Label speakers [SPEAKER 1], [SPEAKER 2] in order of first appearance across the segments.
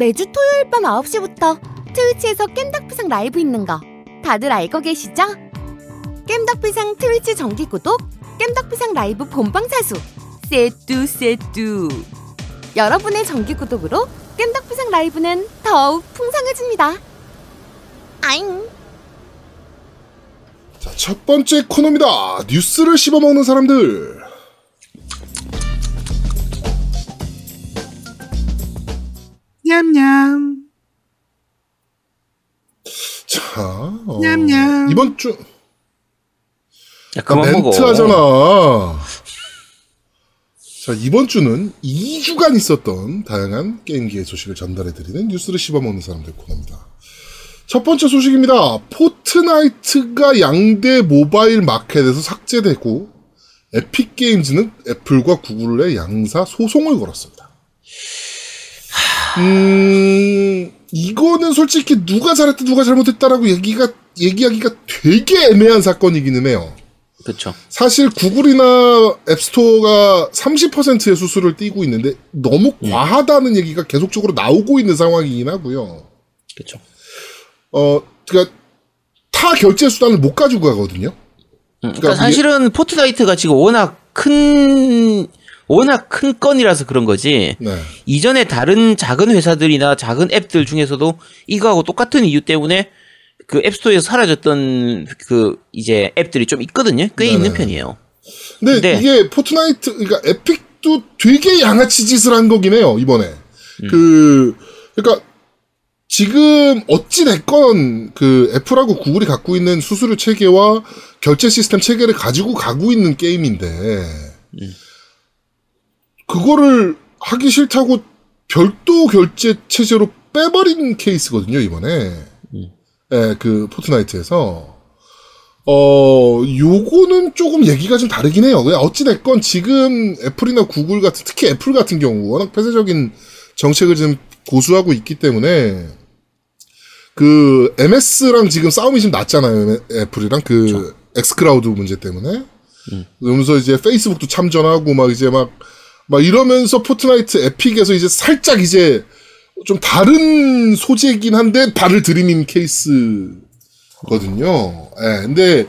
[SPEAKER 1] 매주 토요일 밤 9시부터 트위치에서 겜덕비상 라이브 있는 거 다들 알고 계시죠? 겜덕비상 트위치 정기 구독, 겜덕비상 라이브 본방 사수, 세뚜 세뚜. 여러분의 정기 구독으로 겜덕비상 라이브는 더욱 풍성해집니다. 아잉.
[SPEAKER 2] 자, 첫 번째 코너입니다. 뉴스를 씹어먹는 사람들.
[SPEAKER 3] 냠냠.
[SPEAKER 2] 자, 어,
[SPEAKER 3] 냠냠.
[SPEAKER 2] 이번 주
[SPEAKER 4] 야,
[SPEAKER 2] 나
[SPEAKER 4] 그만 먹어.
[SPEAKER 2] 멘트 하잖아. 자, 이번 주는 2주간 있었던 다양한 게임기의 소식을 전달해드리는 뉴스를 씹어먹는 사람들 코너입니다. 첫 번째 소식입니다. 포트나이트가 양대 모바일 마켓에서 삭제되고 에픽 게임즈는 애플과 구글의 양사 소송을 걸었습니다. 음, 이거는 솔직히 누가 잘했다 누가 잘못했다라고 얘기가 얘기하기가 되게 애매한 사건이기는 해요.
[SPEAKER 4] 그쵸.
[SPEAKER 2] 사실 구글이나 앱스토어가 30%의 수수료를 떼고 있는데 너무 과하다는 얘기가 계속적으로 나오고 있는 상황이긴 하고요.
[SPEAKER 4] 그쵸.
[SPEAKER 2] 어, 그니까 타 결제 수단을 못 가지고 가거든요.
[SPEAKER 4] 음,
[SPEAKER 2] 그러니까
[SPEAKER 4] 그러니까 사실은 포트나이트가 지금 워낙 큰 워낙 큰 건이라서 그런 거지.
[SPEAKER 2] 네.
[SPEAKER 4] 이전에 다른 작은 회사들이나 작은 앱들 중에서도 이거하고 똑같은 이유 때문에 그 앱스토어에서 사라졌던 그 이제 앱들이 좀 있거든요. 꽤
[SPEAKER 2] 네네.
[SPEAKER 4] 있는 편이에요.
[SPEAKER 2] 근데
[SPEAKER 4] 근데-
[SPEAKER 2] 이게 포트나이트, 그러니까 에픽도 되게 양아치 짓을 한 거긴 해요, 이번에. 그, 그러니까 지금 어찌 됐건 그 애플하고 구글이 갖고 있는 수수료 체계와 결제 시스템 체계를 가지고 가고 있는 게임인데, 그거를 하기 싫다고 별도 결제 체제로 빼버린 케이스거든요, 이번에. 예, 그 포트나이트에서. 어, 요거는 조금 얘기가 좀 다르긴 해요. 왜 어찌 됐건 지금 애플이나 구글 같은, 특히 애플 같은 경우, 워낙 폐쇄적인 정책을 지금 고수하고 있기 때문에, 그, MS랑 지금 싸움이 좀 났잖아요. 애플이랑 그, 엑스크라우드 문제 때문에. 그러면서 이제 페이스북도 참전하고, 막 이제 막, 막 이러면서 포트나이트 에픽에서 이제 살짝 이제 좀 다른 소재이긴 한데 발을 들이민 케이스거든요. 예, 근데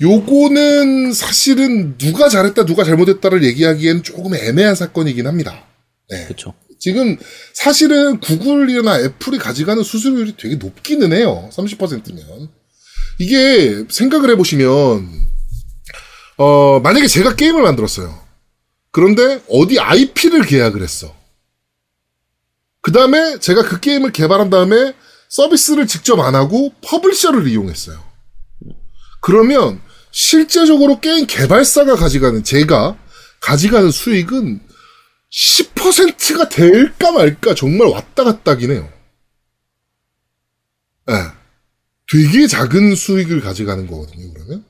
[SPEAKER 2] 요거는 사실은 누가 잘했다 누가 잘못했다를 얘기하기엔 조금 애매한 사건이긴 합니다.
[SPEAKER 4] 그렇죠.
[SPEAKER 2] 지금 사실은 구글이나 애플이 가져가는 수수료율이 되게 높기는 해요. 30%면. 이게 생각을 해보시면 어 만약에 제가 게임을 만들었어요. 그런데 어디 IP를 계약을 했어. 그 다음에 제가 그 게임을 개발한 다음에 서비스를 직접 안 하고 publisher를 이용했어요. 그러면 실제적으로 게임 개발사가 가져가는 제가 가져가는 수익은 10%가 될까 말까 정말 왔다 갔다긴 해요. 예. 되게 작은 수익을 가져가는 거거든요, 그러면.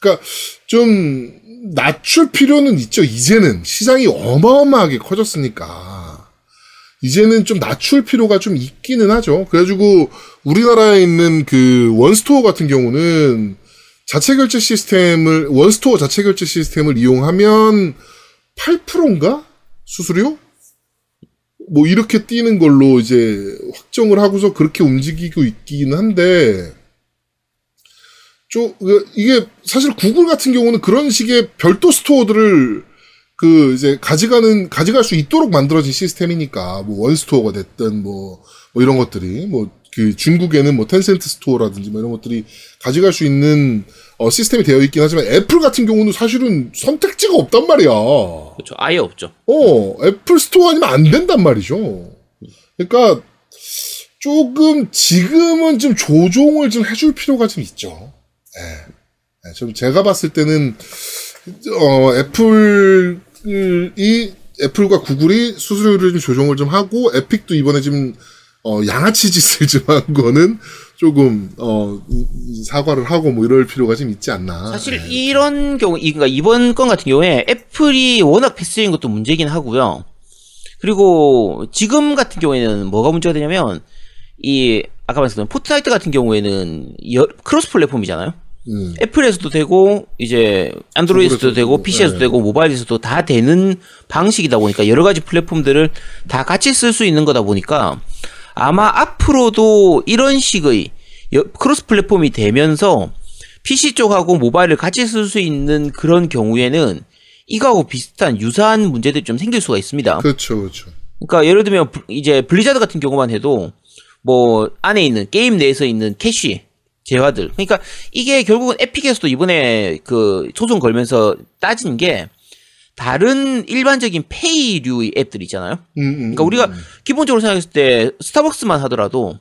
[SPEAKER 2] 그러니까 좀 낮출 필요는 있죠. 이제는 시장이 어마어마하게 커졌으니까. 이제는 좀 낮출 필요가 좀 있기는 하죠. 그래가지고 우리나라에 있는 그 원스토어 같은 경우는 자체 결제 시스템을 원스토어 자체 결제 시스템을 이용하면 8%인가 수수료? 뭐 이렇게 떼는 걸로 이제 확정을 하고서 그렇게 움직이고 있긴 한데 좀 이게 사실 구글 같은 경우는 그런 식의 별도 store들을 그 이제 가져가는 가져갈 수 있도록 만들어진 시스템이니까 뭐 원스토어가 됐든 뭐, 뭐 이런 것들이 뭐 그 중국에는 뭐 텐센트 스토어라든지 뭐 이런 것들이 가져갈 수 있는 어, 시스템이 되어 있긴 하지만 애플 같은 경우는 사실은 선택지가 없단 말이야.
[SPEAKER 4] 그렇죠. 아예 없죠.
[SPEAKER 2] 어, 애플 스토어 아니면 안 된단 말이죠. 그러니까 조금 지금은 좀 조정을 좀 해줄 필요가 좀 있죠. 예. 예, 좀 제가 봤을 때는 어, 애플이 애플과 구글이 수수료를 좀 조정을 좀 하고 에픽도 이번에 지금 어, 양아치 짓을 좀 한 거는 조금 어, 사과를 하고 뭐 이럴 필요가 좀 있지 않나.
[SPEAKER 4] 사실 이런 경우, 이- 그러니까 이번 건 같은 경우에 애플이 워낙 폐쇄적인 것도 문제긴 하고요. 그리고 지금 같은 경우에는 뭐가 문제가 되냐면 이 아까 말씀드린 포트나이트 같은 경우에는 여- 크로스 플랫폼이잖아요.
[SPEAKER 2] 음.
[SPEAKER 4] 애플에서도 되고 이제 안드로이드에서도 되고 PC에서도
[SPEAKER 2] 네.
[SPEAKER 4] 되고 모바일에서도 다 되는 방식이다 보니까 여러 가지 플랫폼들을 다 같이 쓸 수 있는 거다 보니까 아마 앞으로도 이런 식의 여- 크로스 플랫폼이 되면서 PC 쪽하고 모바일을 같이 쓸 수 있는 그런 경우에는 이거하고 비슷한 유사한 문제들이 좀 생길 수가 있습니다.
[SPEAKER 2] 그렇죠, 그렇죠.
[SPEAKER 4] 그러니까 예를 들면 브- 이제 블리자드 같은 경우만 해도 뭐 안에 있는 게임 내에서 있는 캐시 재화들 그러니까 이게 결국은 에픽에서도 이번에 그 소송 걸면서 따진 게 다른 일반적인 페이류의 앱들 있잖아요.
[SPEAKER 2] 음, 음,
[SPEAKER 4] 그러니까 우리가 기본적으로 생각했을 때 스타벅스만 하더라도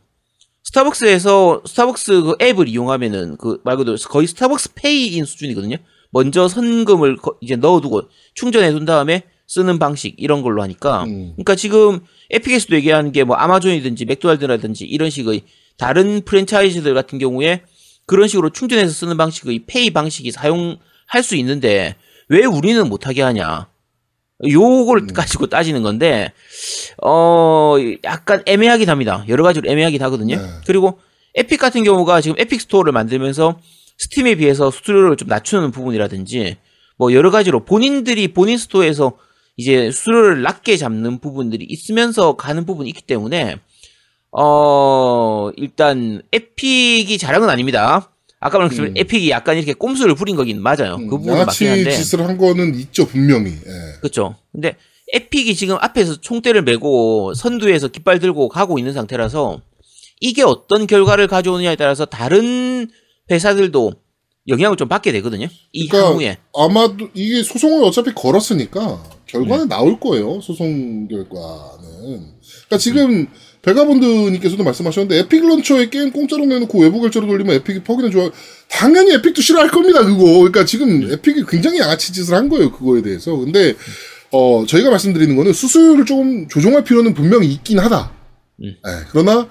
[SPEAKER 4] 스타벅스에서 스타벅스 그 앱을 이용하면은 그 말 그대로 거의 스타벅스 페이인 수준이거든요. 먼저 선금을 거- 이제 넣어두고 충전해 둔 다음에 쓰는 방식 이런 걸로 하니까
[SPEAKER 2] 음.
[SPEAKER 4] 그러니까 지금 에픽에서도 얘기하는 게 뭐 아마존이든지 맥도날드라든지 이런 식의 다른 프랜차이즈들 같은 경우에 그런 식으로 충전해서 쓰는 방식의 페이 방식이 사용할 수 있는데 왜 우리는 못하게 하냐 요걸
[SPEAKER 2] 음.
[SPEAKER 4] 가지고 따지는 건데 어 약간 애매하긴 합니다 여러 가지로 애매하긴 하거든요
[SPEAKER 2] 네.
[SPEAKER 4] 그리고 에픽 같은 경우가 지금 에픽 스토어를 만들면서 스팀에 비해서 수수료를 좀 낮추는 부분이라든지 뭐 여러 가지로 본인들이 본인 스토어에서 이제 수수료를 낮게 잡는 부분들이 있으면서 가는 부분이 있기 때문에 어 일단 에픽이 잘한 건 아닙니다. 아까 말했지만 에픽이 약간 이렇게 꼼수를 부린 거긴 맞아요. 그 부분은
[SPEAKER 2] 음. 양아치
[SPEAKER 4] 맞긴 한데
[SPEAKER 2] 짓을 한 거는 있죠, 분명히. 예.
[SPEAKER 4] 그렇죠. 근데 에픽이 지금 앞에서 총대를 메고 선두에서 깃발 들고 가고 있는 상태라서 이게 어떤 결과를 가져오느냐에 따라서 다른 회사들도 영향을 좀 받게 되거든요. 이
[SPEAKER 2] 그러니까
[SPEAKER 4] 향후에.
[SPEAKER 2] 아마도 이게 소송을 어차피 걸었으니까 결과는
[SPEAKER 4] 네.
[SPEAKER 2] 나올 거예요. 소송 결과는. 그러니까 지금 베가본드님께서도 말씀하셨는데 에픽 launcher에 게임 공짜로 내놓고 외부 결제로 돌리면 에픽이 퍽이나 좋아. 당연히 에픽도 싫어할 겁니다. 그거. 그러니까 지금
[SPEAKER 4] 네.
[SPEAKER 2] 에픽이 굉장히 양아치 짓을 한 거예요. 그거에 대해서. 근데 어 저희가 말씀드리는 거는 수수료를 조금 조정할 필요는 분명히 있긴 하다.
[SPEAKER 4] 음.
[SPEAKER 2] 예, 그러나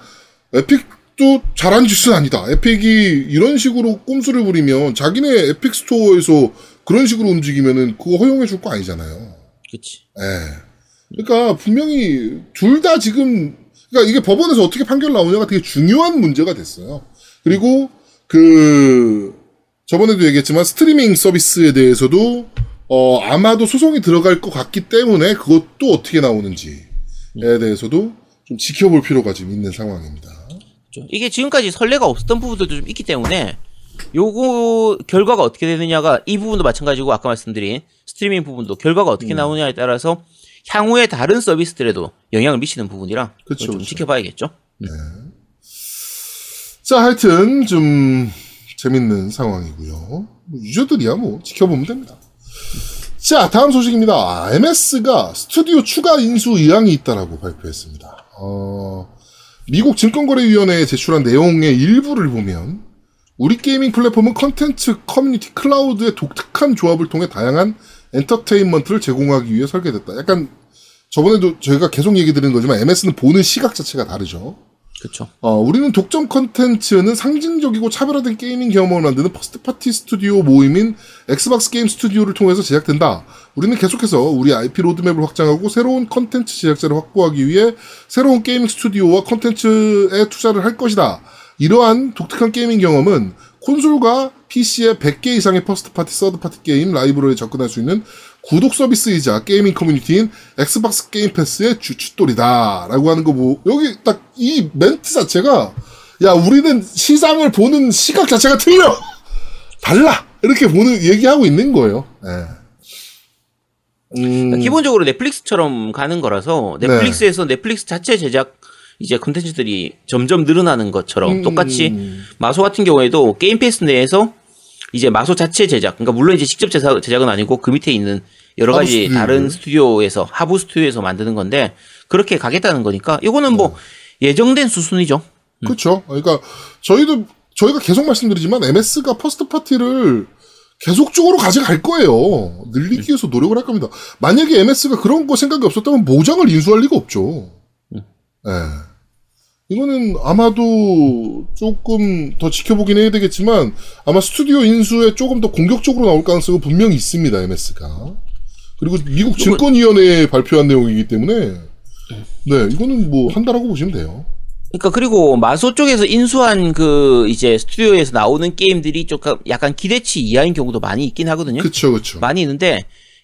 [SPEAKER 2] 에픽도 잘한 짓은 아니다. 에픽이 이런 식으로 꼼수를 부리면 자기네 에픽 스토어에서 그런 식으로 움직이면은 그거 허용해 줄 거 아니잖아요.
[SPEAKER 4] 그렇지.
[SPEAKER 2] 예. 그러니까 분명히 둘 다 지금 그러니까 이게 법원에서 어떻게 판결 나오냐가 되게 중요한 문제가 됐어요. 그리고 그 저번에도 얘기했지만 스트리밍 서비스에 대해서도 어 아마도 소송이 들어갈 것 같기 때문에 그것도 어떻게 나오는지에 대해서도 좀 지켜볼 필요가 지금 있는 상황입니다.
[SPEAKER 4] 그렇죠. 이게 지금까지 선례가 없었던 부분들도 좀 있기 때문에 요거 결과가 어떻게 되느냐가 이 부분도 마찬가지고 아까 말씀드린 스트리밍 부분도 결과가 어떻게
[SPEAKER 2] 음.
[SPEAKER 4] 나오느냐에 따라서 향후에 다른 서비스들에도 영향을 미치는 부분이라
[SPEAKER 2] 그쵸,
[SPEAKER 4] 좀
[SPEAKER 2] 그쵸.
[SPEAKER 4] 지켜봐야겠죠.
[SPEAKER 2] 자, 하여튼 좀 재밌는 상황이고요. 뭐 유저들이야 뭐 지켜보면 됩니다. 자, 다음 소식입니다. MS가 스튜디오 추가 인수 의향이 있다라고 발표했습니다. 어, 미국 증권거래위원회에 제출한 내용의 일부를 보면 우리 gaming 플랫폼은 컨텐츠 커뮤니티 클라우드의 독특한 조합을 통해 다양한 엔터테인먼트를 제공하기 위해 설계됐다. 약간 저번에도 저희가 계속 얘기 드리는 거지만 MS는 보는 시각 자체가 다르죠.
[SPEAKER 4] 그렇죠.
[SPEAKER 2] 어, 우리는 독점 컨텐츠는 상징적이고 차별화된 gaming 경험을 만드는 first party 스튜디오 모임인 엑스박스 게임 스튜디오를 통해서 제작된다. 우리는 계속해서 우리 IP 로드맵을 확장하고 새로운 컨텐츠 제작자를 확보하기 위해 새로운 gaming 스튜디오와 컨텐츠에 투자를 할 것이다. 이러한 독특한 gaming 경험은 콘솔과 PC의 100개 이상의 first party, third party 게임 라이브러리에 접근할 수 있는 구독 서비스이자 gaming 커뮤니티인 엑스박스 게임 패스의 주춧돌이다. 라고 하는 거 뭐, 여기 딱 이 멘트 자체가, 야, 우리는 시장을 보는 시각 자체가 틀려! 달라! 이렇게 보는, 얘기하고 있는 거예요. 예. 음,
[SPEAKER 4] 기본적으로 넷플릭스처럼 가는 거라서
[SPEAKER 2] 네.
[SPEAKER 4] 넷플릭스에서 넷플릭스 자체 제작 이제 컨텐츠들이 점점 늘어나는 것처럼
[SPEAKER 2] 음,
[SPEAKER 4] 똑같이
[SPEAKER 2] 음.
[SPEAKER 4] 마소 같은 경우에도 게임 패스 내에서 이제 마소 자체 제작 그러니까 물론 이제 직접 제작, 제작은 아니고 그 밑에 있는 여러 가지
[SPEAKER 2] 스튜디오를.
[SPEAKER 4] 다른 스튜디오에서 하부 스튜디오에서 만드는 건데 그렇게 가겠다는 거니까 이거는 뭐
[SPEAKER 2] 네.
[SPEAKER 4] 예정된 수순이죠.
[SPEAKER 2] 그렇죠. 그러니까 저희도 저희가 계속 말씀드리지만 MS가 first party를 계속적으로 가져갈 거예요. 늘리기 위해서 노력을 할 겁니다. 만약에 MS가 그런 거 생각이 없었다면 모장을 인수할 리가 없죠. 예. 이거는 아마도 조금 더 지켜보긴 해야 되겠지만 아마 스튜디오 인수에 조금 더 공격적으로 나올 가능성은 분명히 있습니다. MS가. 그리고 미국 증권위원회에 발표한 내용이기 때문에 네 이거는 뭐 한다라고 보시면 돼요.
[SPEAKER 4] 그러니까 그리고 마소 쪽에서 인수한 그 이제 스튜디오에서 나오는 게임들이 조금 약간 기대치 이하인 경우도 많이 있긴 하거든요.
[SPEAKER 2] 그쵸, 그쵸.
[SPEAKER 4] 많이 있는데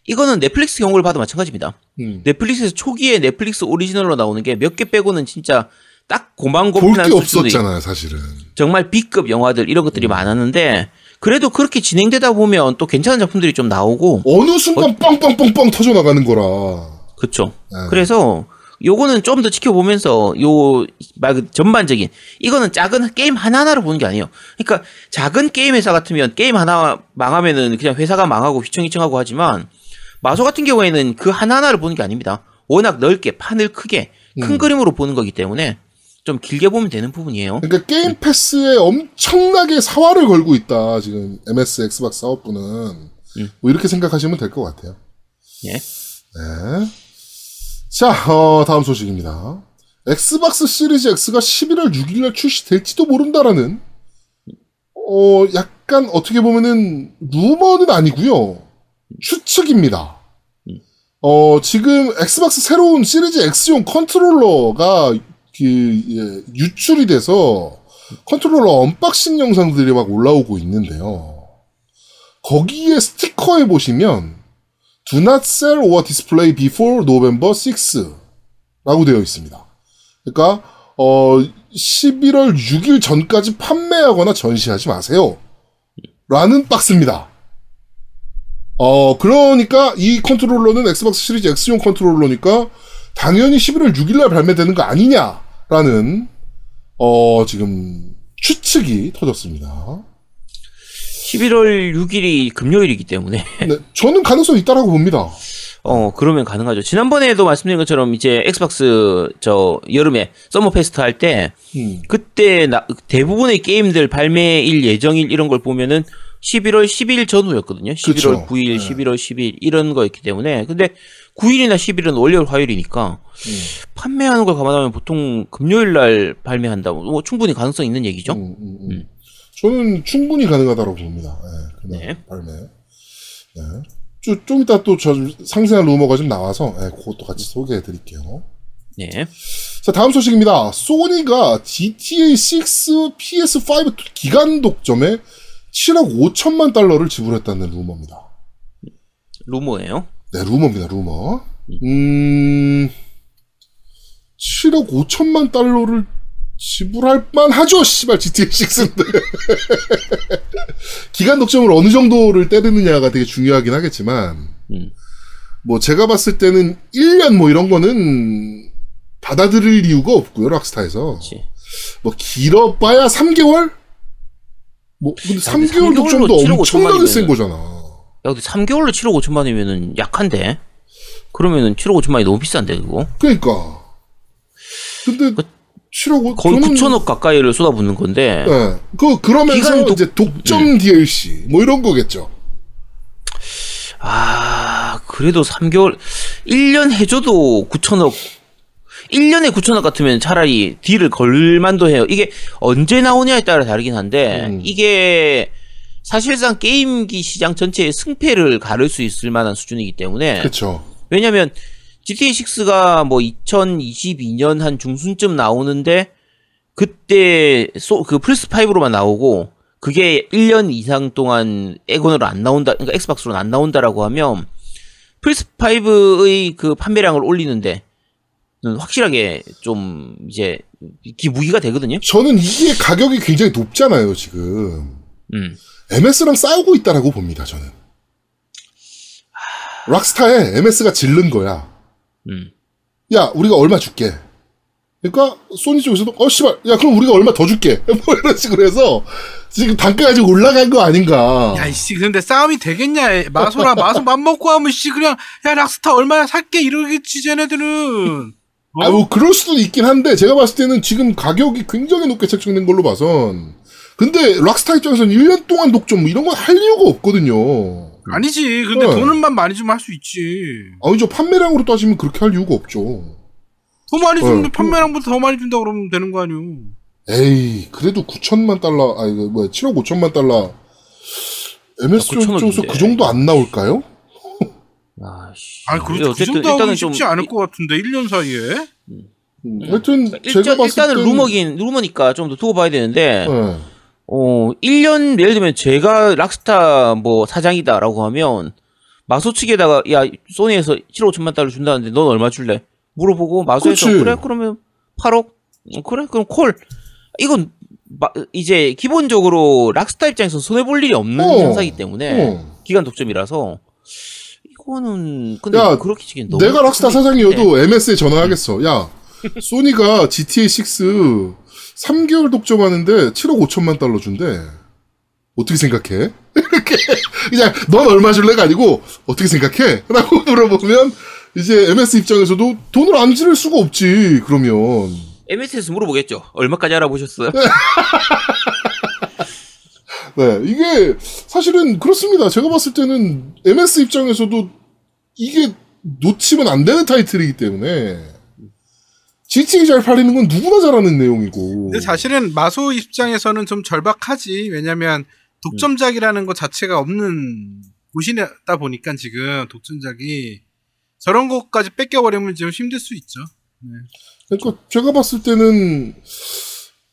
[SPEAKER 4] 이거는 넷플릭스 경우를 봐도 마찬가지입니다.
[SPEAKER 2] 음.
[SPEAKER 4] 넷플릭스에서 초기에 넷플릭스 오리지널로 나오는 게 몇 개 빼고는 진짜
[SPEAKER 2] 딱볼
[SPEAKER 4] 고만고만한
[SPEAKER 2] 게
[SPEAKER 4] 수준의
[SPEAKER 2] 없었잖아요, 사실은.
[SPEAKER 4] 정말 B급 영화들 이런 것들이 많았는데 그래도 그렇게 진행되다 보면 또 괜찮은 작품들이 좀 나오고
[SPEAKER 2] 어느 순간 빵빵빵빵 터져 나가는 거라.
[SPEAKER 4] 그쵸.
[SPEAKER 2] 네.
[SPEAKER 4] 그래서 요거는 좀 더 지켜보면서 요말그 전반적인 이거는 작은 게임 하나하나를 보는 게 아니에요. 그러니까 작은 게임 회사 같으면 게임 하나 망하면은 그냥 회사가 망하고 휘청휘청하고 하지만 마소 같은 경우에는 그 하나하나를 보는 게 아닙니다. 워낙 넓게 판을 크게 큰
[SPEAKER 2] 음.
[SPEAKER 4] 그림으로 보는 거기 때문에 좀 길게 보면 되는 부분이에요.
[SPEAKER 2] 그러니까 게임 패스에 엄청나게 사활을 걸고 있다. 지금 MS 엑스박스 사업부는
[SPEAKER 4] 음.
[SPEAKER 2] 뭐 이렇게 생각하시면 될 것 같아요.
[SPEAKER 4] 예.
[SPEAKER 2] 네. 자, 어, 다음 소식입니다. 엑스박스 시리즈 X가 11월 6일날 출시될지도 모른다라는 어, 약간 어떻게 보면은 루머는 아니고요. 추측입니다. 어, 지금 엑스박스 새로운 시리즈 X용 컨트롤러가 그 예, 유출이 돼서 컨트롤러 unboxing 영상들이 막 올라오고 있는데요. 거기에 스티커에 보시면 Do not sell or display before November 6라고 되어 있습니다. 그러니까 어 11월 6일 전까지 판매하거나 전시하지 마세요. 라는 박스입니다. 어 그러니까 이 컨트롤러는 엑스박스 시리즈 X용 컨트롤러니까 당연히 11월 6일 날 발매되는 거 아니냐라는 어 지금 추측이 터졌습니다.
[SPEAKER 4] 11월 6일이 금요일이기 때문에
[SPEAKER 2] 네, 저는 가능성이 있다라고 봅니다.
[SPEAKER 4] 어 그러면 가능하죠. 지난번에도 말씀드린 것처럼 이제 엑스박스 저 여름에 서머 페스트 할때
[SPEAKER 2] 음.
[SPEAKER 4] 그때 나- 대부분의 게임들 발매일 예정일 이런 걸 보면은 11월 10일 전후였거든요. 11월
[SPEAKER 2] 그쵸.
[SPEAKER 4] 9일,
[SPEAKER 2] 네.
[SPEAKER 4] 11월 10일 이런 거였기 때문에 근데 9일이나 10일은 월요일 화요일이니까
[SPEAKER 2] 음.
[SPEAKER 4] 판매하는 걸 감안하면 보통 금요일 날 발매한다고 뭐 충분히 가능성 있는 얘기죠.
[SPEAKER 2] 음, 음, 음. 저는 충분히 가능하다고 봅니다. 예, 그날
[SPEAKER 4] 네.
[SPEAKER 2] 발매. 네. 좀, 좀 이따 또 저 상세한 루머가 좀 나와서 예, 그것도 같이 소개해 드릴게요.
[SPEAKER 4] 네.
[SPEAKER 2] 자, 다음 소식입니다. 소니가 GTA 6 PS5 기간 독점에 7억 5천만 달러를 지불했다는 루머입니다.
[SPEAKER 4] 루머예요.
[SPEAKER 2] 네, 루머입니다, 루머. 음, 7억 5천만 달러를 지불할 만하죠, 씨발, GTA 6인데. 기간 독점을 어느 정도를 때리느냐가 되게 중요하긴 하겠지만,
[SPEAKER 4] 음.
[SPEAKER 2] 뭐, 제가 봤을 때는 1년 뭐 이런 거는 받아들일 이유가 없고요, 락스타에서.
[SPEAKER 4] 그렇지.
[SPEAKER 2] 뭐, 길어봐야 3개월? 뭐, 근데
[SPEAKER 4] 근데
[SPEAKER 2] 3개월
[SPEAKER 4] 3개월로
[SPEAKER 2] 독점도
[SPEAKER 4] 7억
[SPEAKER 2] 엄청나게
[SPEAKER 4] 5천만이면은
[SPEAKER 2] 센 거잖아.
[SPEAKER 4] 야, 근데 3개월로 7억 5천만이면은 약한데? 그러면은 7억 5천만이 너무 비싼데, 그거?
[SPEAKER 2] 그러니까. 근데
[SPEAKER 4] 그-
[SPEAKER 2] 7억 5
[SPEAKER 4] 거의 9천억 가까이를 쏟아붓는 건데,
[SPEAKER 2] 네. 그 그러면서
[SPEAKER 4] 기간 독- 음.
[SPEAKER 2] 이제 독점 DLC 뭐 이런 거겠죠.
[SPEAKER 4] 아, 그래도 3개월, 1년 해줘도 9천억, 1년에 9천억 같으면 차라리 딜을 걸만도 해요. 이게 언제 나오냐에 따라 다르긴 한데,
[SPEAKER 2] 음.
[SPEAKER 4] 이게 사실상 게임기 시장 전체의 승패를 가를 수 있을 만한 수준이기 때문에,
[SPEAKER 2] 그렇죠.
[SPEAKER 4] 왜냐면 GTA6가 뭐 2022년 한 중순쯤 나오는데 그때 소, 그 플스 5로만 나오고 그게 1년 이상 동안 에곤으로 안 나온다, 그러니까 엑스박스로는 안 나온다라고 하면 플스 5의 그 판매량을 올리는데 는 확실하게 좀 이제 기 무기가 되거든요.
[SPEAKER 2] 저는 이게 가격이 굉장히 높잖아요, 지금.
[SPEAKER 4] 음.
[SPEAKER 2] MS랑 싸우고 있다라고 봅니다, 저는. 락스타에 MS가 질른 거야.
[SPEAKER 4] 음.
[SPEAKER 2] 야, 우리가 얼마 줄게. 그러니까 소니 쪽에서도 어 씨발, 야 그럼 우리가 얼마 더 줄게. 뭐 이런 식으로 해서 지금 단가가 좀 올라간 거 아닌가.
[SPEAKER 3] 야, 이씨, 근데 싸움이 되겠냐? 마소랑 마소 맘먹고 하면, 씨, 그냥, 야, 락스타 얼마야 살게, 이러겠지, 쟤네들은. 어?
[SPEAKER 2] 아, 뭐, 그럴 수도 있긴 한데, 제가 봤을 때는 지금 가격이 굉장히 높게 책정된 걸로 봐선. 근데, 락스타 입장에서는 1년 동안 독점, 뭐 이런 건 할 이유가 없거든요.
[SPEAKER 3] 아니지. 근데
[SPEAKER 2] 네.
[SPEAKER 3] 돈을만 많이 주면 할 수 있지.
[SPEAKER 2] 아니죠. 판매량으로 따지면 그렇게 할 이유가 없죠.
[SPEAKER 3] 더 많이 주면
[SPEAKER 2] 어,
[SPEAKER 3] 판매량보다 더 많이 준다 그러면 되는 거 아니오.
[SPEAKER 2] 에이, 그래도 9천만 달러, 아, 이거 뭐야, 7억 5천만 달러. MS
[SPEAKER 4] 아, 9천억인데.
[SPEAKER 2] 쪽에서 그 정도 안 나올까요?
[SPEAKER 4] 아씨.
[SPEAKER 3] 아니, 그, 그 정도 하기 쉽지 않을 것 같은데, 1년 사이에?
[SPEAKER 2] 음, 하여튼 제가
[SPEAKER 4] 일단,
[SPEAKER 2] 봤을
[SPEAKER 4] 일단은
[SPEAKER 2] 땐-
[SPEAKER 4] 루머긴 루머니까 좀 더 두고 봐야 되는데
[SPEAKER 2] 네.
[SPEAKER 4] 어 1년 예를 들면 제가 락스타 뭐 사장이다라고 하면 마소 측에다가 야 소니에서 7억 5천만 달러 준다는데 넌 얼마 줄래? 물어보고 마소에서
[SPEAKER 2] 그치.
[SPEAKER 4] 그래 그러면 8억 어, 그래 그럼 콜 이건 마- 이제 기본적으로 락스타 입장에서 손해 볼 일이 없는
[SPEAKER 2] 어.
[SPEAKER 4] 형사이기 때문에
[SPEAKER 2] 어.
[SPEAKER 4] 기간 독점이라서 이거는 근데
[SPEAKER 2] 야,
[SPEAKER 4] 그렇게 치긴 너무
[SPEAKER 2] 내가 락스타 사장이어도 MS에 전화하겠어. 야, 소니가 GTA 6 3개월 독점하는데 7억 5천만 달러 준대. 어떻게 생각해? 이렇게 그냥 넌 얼마 줄래가 아니고 어떻게 생각해? 라고 물어보면 이제 MS 입장에서도 돈을 안 지를 수가 없지. 그러면
[SPEAKER 4] MS에서 물어보겠죠. 얼마까지 알아보셨어요?
[SPEAKER 2] 네 이게 사실은 그렇습니다. 제가 봤을 때는 MS 입장에서도 이게 놓치면 안 되는 타이틀이기 때문에 GTA 잘 팔리는 건 누구나 잘하는 내용이고.
[SPEAKER 3] 근데 사실은 마소 입장에서는 좀 절박하지. 왜냐면 독점작이라는 것 자체가 없는 곳이다 보니까 지금 독점작이 저런 것까지 뺏겨버리면 좀 힘들 수 있죠.
[SPEAKER 2] 그러니까 제가 봤을 때는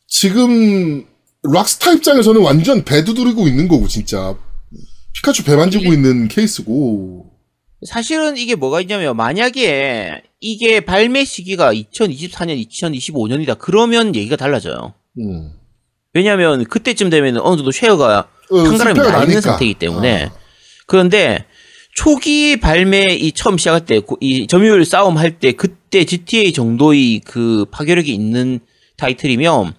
[SPEAKER 2] 지금 락스타 입장에서는 완전 배 두드리고 있는 거고 진짜 피카츄 배 만지고 있는 케이스고.
[SPEAKER 4] 사실은 이게 뭐가 있냐면 만약에 이게 발매 시기가 2024년, 2025년이다. 그러면 얘기가 달라져요.
[SPEAKER 2] 음.
[SPEAKER 4] 왜냐하면 그때쯤 되면 어느 정도 쉐어가
[SPEAKER 2] 어, 실패가
[SPEAKER 4] 나 있는. 상태이기 때문에
[SPEAKER 2] 아.
[SPEAKER 4] 그런데 초기 발매 이 처음 시작할 때 이 점유율 싸움 할 때 그때 GTA 정도의 그 파괴력이 있는 타이틀이면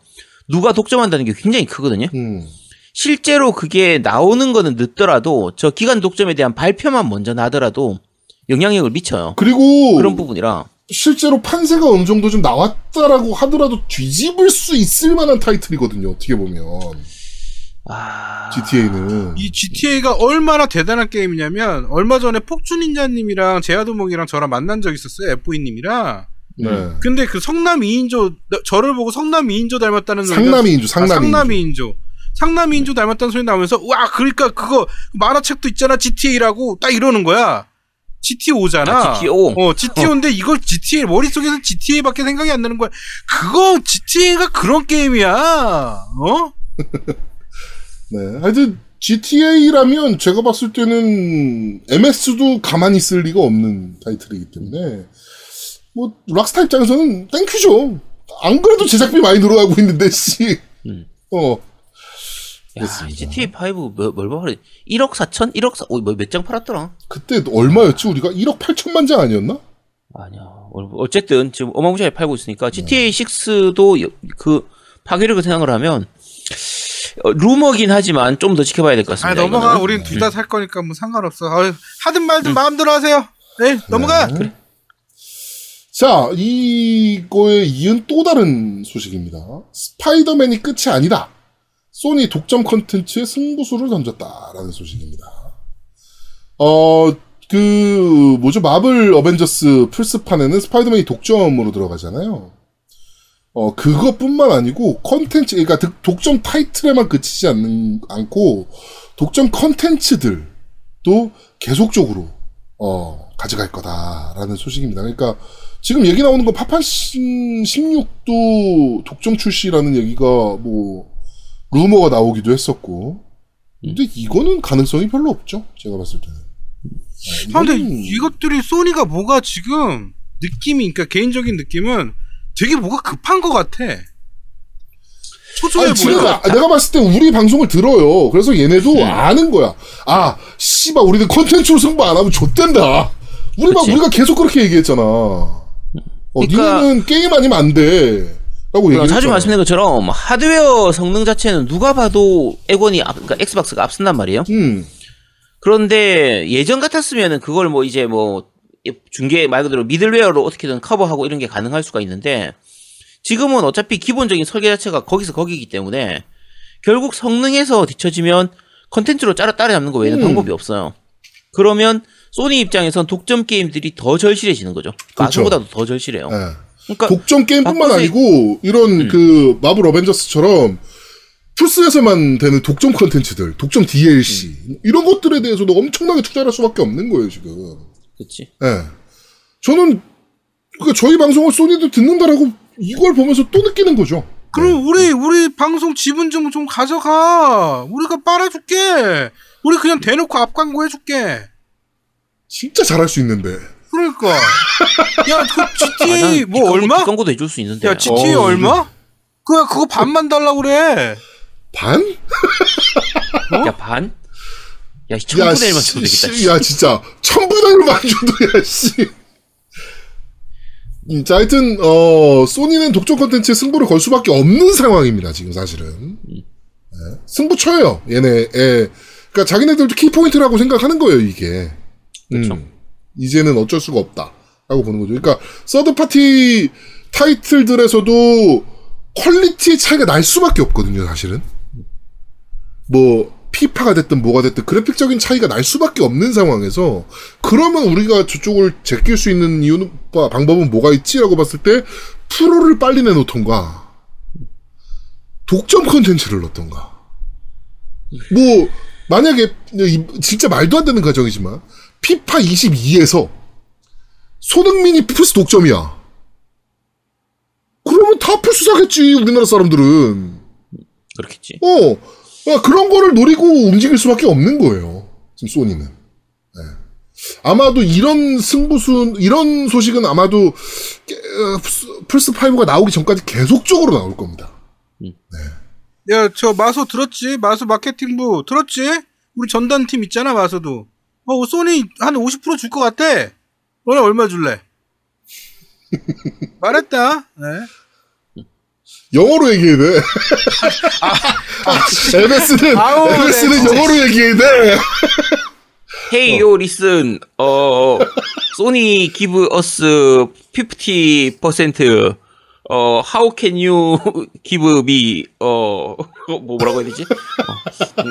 [SPEAKER 4] 누가 독점한다는 게 굉장히 크거든요.
[SPEAKER 2] 음.
[SPEAKER 4] 실제로 그게 나오는 거는 늦더라도 저 기간 독점에 대한 발표만 먼저 나더라도 영향력을 미쳐요.
[SPEAKER 2] 그리고
[SPEAKER 4] 그런 부분이라
[SPEAKER 2] 실제로 판세가 어느 정도 좀 나왔다라고 하더라도 뒤집을 수 있을 만한 타이틀이거든요. 어떻게 보면
[SPEAKER 4] 아
[SPEAKER 2] GTA는
[SPEAKER 3] 이 GTA가 얼마나 대단한 게임이냐면 얼마 전에 폭주닌자님이랑 제아도목이랑 저랑 만난 적 있었어요. F2님이랑.
[SPEAKER 2] 네.
[SPEAKER 3] 근데 그 성남 2인조 저를 보고 성남 2인조 닮았다는 소리가
[SPEAKER 2] 상남이인주
[SPEAKER 3] 아,
[SPEAKER 2] 상남이
[SPEAKER 3] 상남이 인조. 상남이 인조 닮았다는 소리 나오면서 와 그러니까 그거 만화책도 있잖아 GTA라고 딱 이러는 거야. GT5잖아.
[SPEAKER 4] 아, GT5.
[SPEAKER 3] 어, GT5인데 이걸 GTA 머릿속에서 GTA밖에 생각이 안 나는 거야. 그거 GTA가 그런 게임이야. 어?
[SPEAKER 2] 네. 하여튼 GTA라면 제가 봤을 때는 MS도 가만히 있을 리가 없는 타이틀이기 때문에 뭐 락스타 입장에서는 땡큐죠. 안 그래도 제작비 많이 늘어나고 있는데 씨.
[SPEAKER 4] 음.
[SPEAKER 2] 어.
[SPEAKER 4] 야,
[SPEAKER 2] 그렇습니다.
[SPEAKER 4] GTA 5 뭐, 뭘 팔아? 1억 4천? 1억 4, 몇장 팔았더라?
[SPEAKER 2] 그때 얼마였지? 우리가 1억 8천만 장 아니었나?
[SPEAKER 4] 아니야. 어- 어쨌든 지금 어마무시하게 팔고 있으니까 GTA 6도 그 파괴력을 생각을 하면 어, 루머긴 하지만 좀 더 지켜봐야
[SPEAKER 3] 될것아
[SPEAKER 4] 같습니다.
[SPEAKER 3] 넘어가.
[SPEAKER 4] 이거는.
[SPEAKER 3] 우린 둘 다 살 거니까 뭐 상관없어. 아유, 하든 말든 마음대로 하세요. 네, 넘어가.
[SPEAKER 2] 네. 자, 이거에 이은 또 다른 소식입니다. 스파이더맨이 끝이 아니다. 소니 독점 컨텐츠에 승부수를 던졌다라는 소식입니다. 어, 그, 뭐죠, 마블 어벤져스 플스판에는 스파이더맨이 독점으로 들어가잖아요. 어, 그것뿐만 아니고, 컨텐츠, 득- 독점 타이틀에만 그치지 않는, 않고, 독점 컨텐츠들도 계속적으로, 어, 가져갈 거다라는 소식입니다. 그러니까, 지금 얘기 나오는 거 파판 16도 독점 출시라는 얘기가 뭐 루머가 나오기도 했었고 근데 이거는 가능성이 별로 없죠 제가 봤을 때는 네,
[SPEAKER 3] 아, 근데 이것들이 소니가 뭐가 지금 느낌이, 그러니까 개인적인 느낌은 되게 뭐가 급한 것 같아. 초조해 보여.
[SPEAKER 2] 아, 내가 봤을 때 우리 방송을 들어요. 그래서 얘네도
[SPEAKER 4] 네.
[SPEAKER 2] 아는 거야. 아, 씨발, 우리는 컨텐츠로 승부 안 하면 좆된다. 우리 막. 우리가 계속 그렇게 얘기했잖아. 어,
[SPEAKER 4] 그러니까-
[SPEAKER 2] 니네는 게임 아니면 안 돼. 라고.
[SPEAKER 4] 자주 말씀드린 것처럼 하드웨어 성능 자체는 누가 봐도 엑원이 앞, 그러니까 엑스박스가 앞선단 말이에요.
[SPEAKER 2] 음,
[SPEAKER 4] 그런데 예전 같았으면은 그걸 뭐 이제 뭐 중계 말 그대로 middleware로 어떻게든 커버하고 이런 게 가능할 수가 있는데 지금은 어차피 기본적인 설계 자체가 거기서 거기이기 때문에 결국 성능에서 뒤처지면 컨텐츠로 따라 따라잡는 거 외에는
[SPEAKER 2] 음.
[SPEAKER 4] 방법이 없어요. 그러면 소니 입장에선 독점 게임들이 더 절실해지는 거죠.
[SPEAKER 2] 그렇죠.
[SPEAKER 4] 마소보다도 더 절실해요.
[SPEAKER 2] 예.
[SPEAKER 4] 그러니까
[SPEAKER 2] 독점 게임뿐만
[SPEAKER 4] 바꾸세요.
[SPEAKER 2] 아니고 이런
[SPEAKER 4] 음.
[SPEAKER 2] 그 마블 어벤져스처럼 플스에서만 되는 독점 컨텐츠들, 독점 DLC
[SPEAKER 4] 음.
[SPEAKER 2] 이런 것들에 대해서도 엄청나게 투자할 수밖에 없는 거예요 지금.
[SPEAKER 4] 그렇지.
[SPEAKER 2] 예. 저는 그 저희 방송을 소니도 듣는다라고 이걸 보면서 또 느끼는 거죠.
[SPEAKER 3] 그럼 우리 우리 방송 지분 좀 좀 가져가. 우리가 빨아줄게. 우리 그냥 대놓고 앞광고 해줄게.
[SPEAKER 2] 진짜 잘할 수 있는데.
[SPEAKER 3] 그러니까. 야, 그
[SPEAKER 4] 아,
[SPEAKER 3] GTA 뭐 얼마?
[SPEAKER 4] 광고도 해줄 수 있는데.
[SPEAKER 3] 야, GTA
[SPEAKER 2] 어,
[SPEAKER 3] 얼마? 그야 그거 반만 달라 그래.
[SPEAKER 2] 반?
[SPEAKER 4] 야 반? 야 천분의 1만 줘도
[SPEAKER 2] 씨,
[SPEAKER 4] 되겠다.
[SPEAKER 2] 씨, 야, 진짜. 천분의 1만 줘도, 야, 씨. 음, 자, 하여튼, 어, 소니는 독점 컨텐츠에 승부를 걸 수밖에 없는 상황입니다, 지금 사실은. 예. 승부 쳐요, 얘네, 예. 그니까 자기네들도 키 포인트라고 생각하는 거예요, 이게.
[SPEAKER 4] 그쵸.
[SPEAKER 2] 음, 이제는 어쩔 수가 없다. 라고 보는 거죠. 그러니까, third party 타이틀들에서도 quality 차이가 날 수밖에 없거든요, 사실은. 뭐 피파가 됐든 뭐가 됐든 그래픽적인 차이가 날 수밖에 없는 상황에서 그러면 우리가 저쪽을 제낄 수 있는 이유는 뭐, 방법은 뭐가 있지라고 봤을 때 프로를 빨리 내놓던가 독점 컨텐츠를 넣던가 뭐 만약에 이- 진짜 말도 안 되는 가정이지만 피파 22에서 손흥민이 플스 독점이야 그러면 다 플스 사겠지 우리나라 사람들은
[SPEAKER 4] 그렇겠지.
[SPEAKER 2] 어, 아, 그런 거를 노리고 움직일 수밖에 없는 거예요. 지금 소니는. 네. 아마도 이런 승부수, 이런 소식은 아마도 깨- 어, 플스 5가 나오기 전까지 계속적으로 나올 겁니다.
[SPEAKER 3] 야, 저 마소 들었지? 마소 마케팅부 들었지? 우리 전단 팀 있잖아, 마소도. 어, 소니 한 50%줄 것 같아. 너네 얼마 줄래? 말했다. 네.
[SPEAKER 2] 영어로 얘기해야 돼. MS는,
[SPEAKER 3] 아우, 네,
[SPEAKER 2] MS는
[SPEAKER 3] 진짜.
[SPEAKER 2] 영어로 얘기해야 돼.
[SPEAKER 4] Hey yo listen. 어 소니 give us 50%어 how can you give me 어 뭐 뭐라고 해야 되지? 어,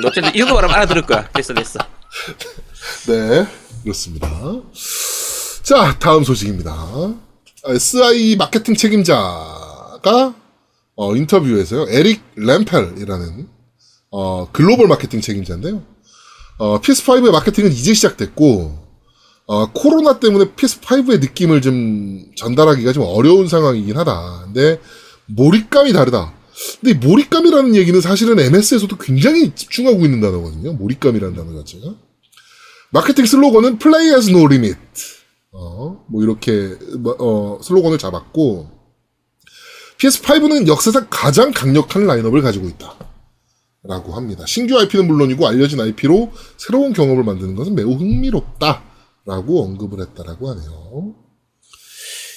[SPEAKER 4] 어쨌든 이런 거 말하면 알아들을 거야. 됐어 됐어.
[SPEAKER 2] 네, 그렇습니다. 자, 다음 소식입니다. SI 마케팅 책임자가 어, 인터뷰에서요, 에릭 램펠이라는 어, 글로벌 마케팅 책임자인데요. 어, PS5의 마케팅은 이제 시작됐고, 어, 코로나 때문에 PS5의 느낌을 좀 전달하기가 좀 어려운 상황이긴 하다. 근데 몰입감이 다르다. 근데 이 몰입감이라는 얘기는 사실은 MS에서도 굉장히 집중하고 있는 단어거든요. 몰입감이라는 단어 자체가. 마케팅 슬로건은 Play has no limit. 어, 뭐 이렇게 뭐, 어, 슬로건을 잡았고 PS5는 역사상 가장 강력한 라인업을 가지고 있다. 라고 합니다. 신규 IP는 물론이고 알려진 IP로 새로운 경험을 만드는 것은 매우 흥미롭다. 라고 언급을 했다라고 하네요.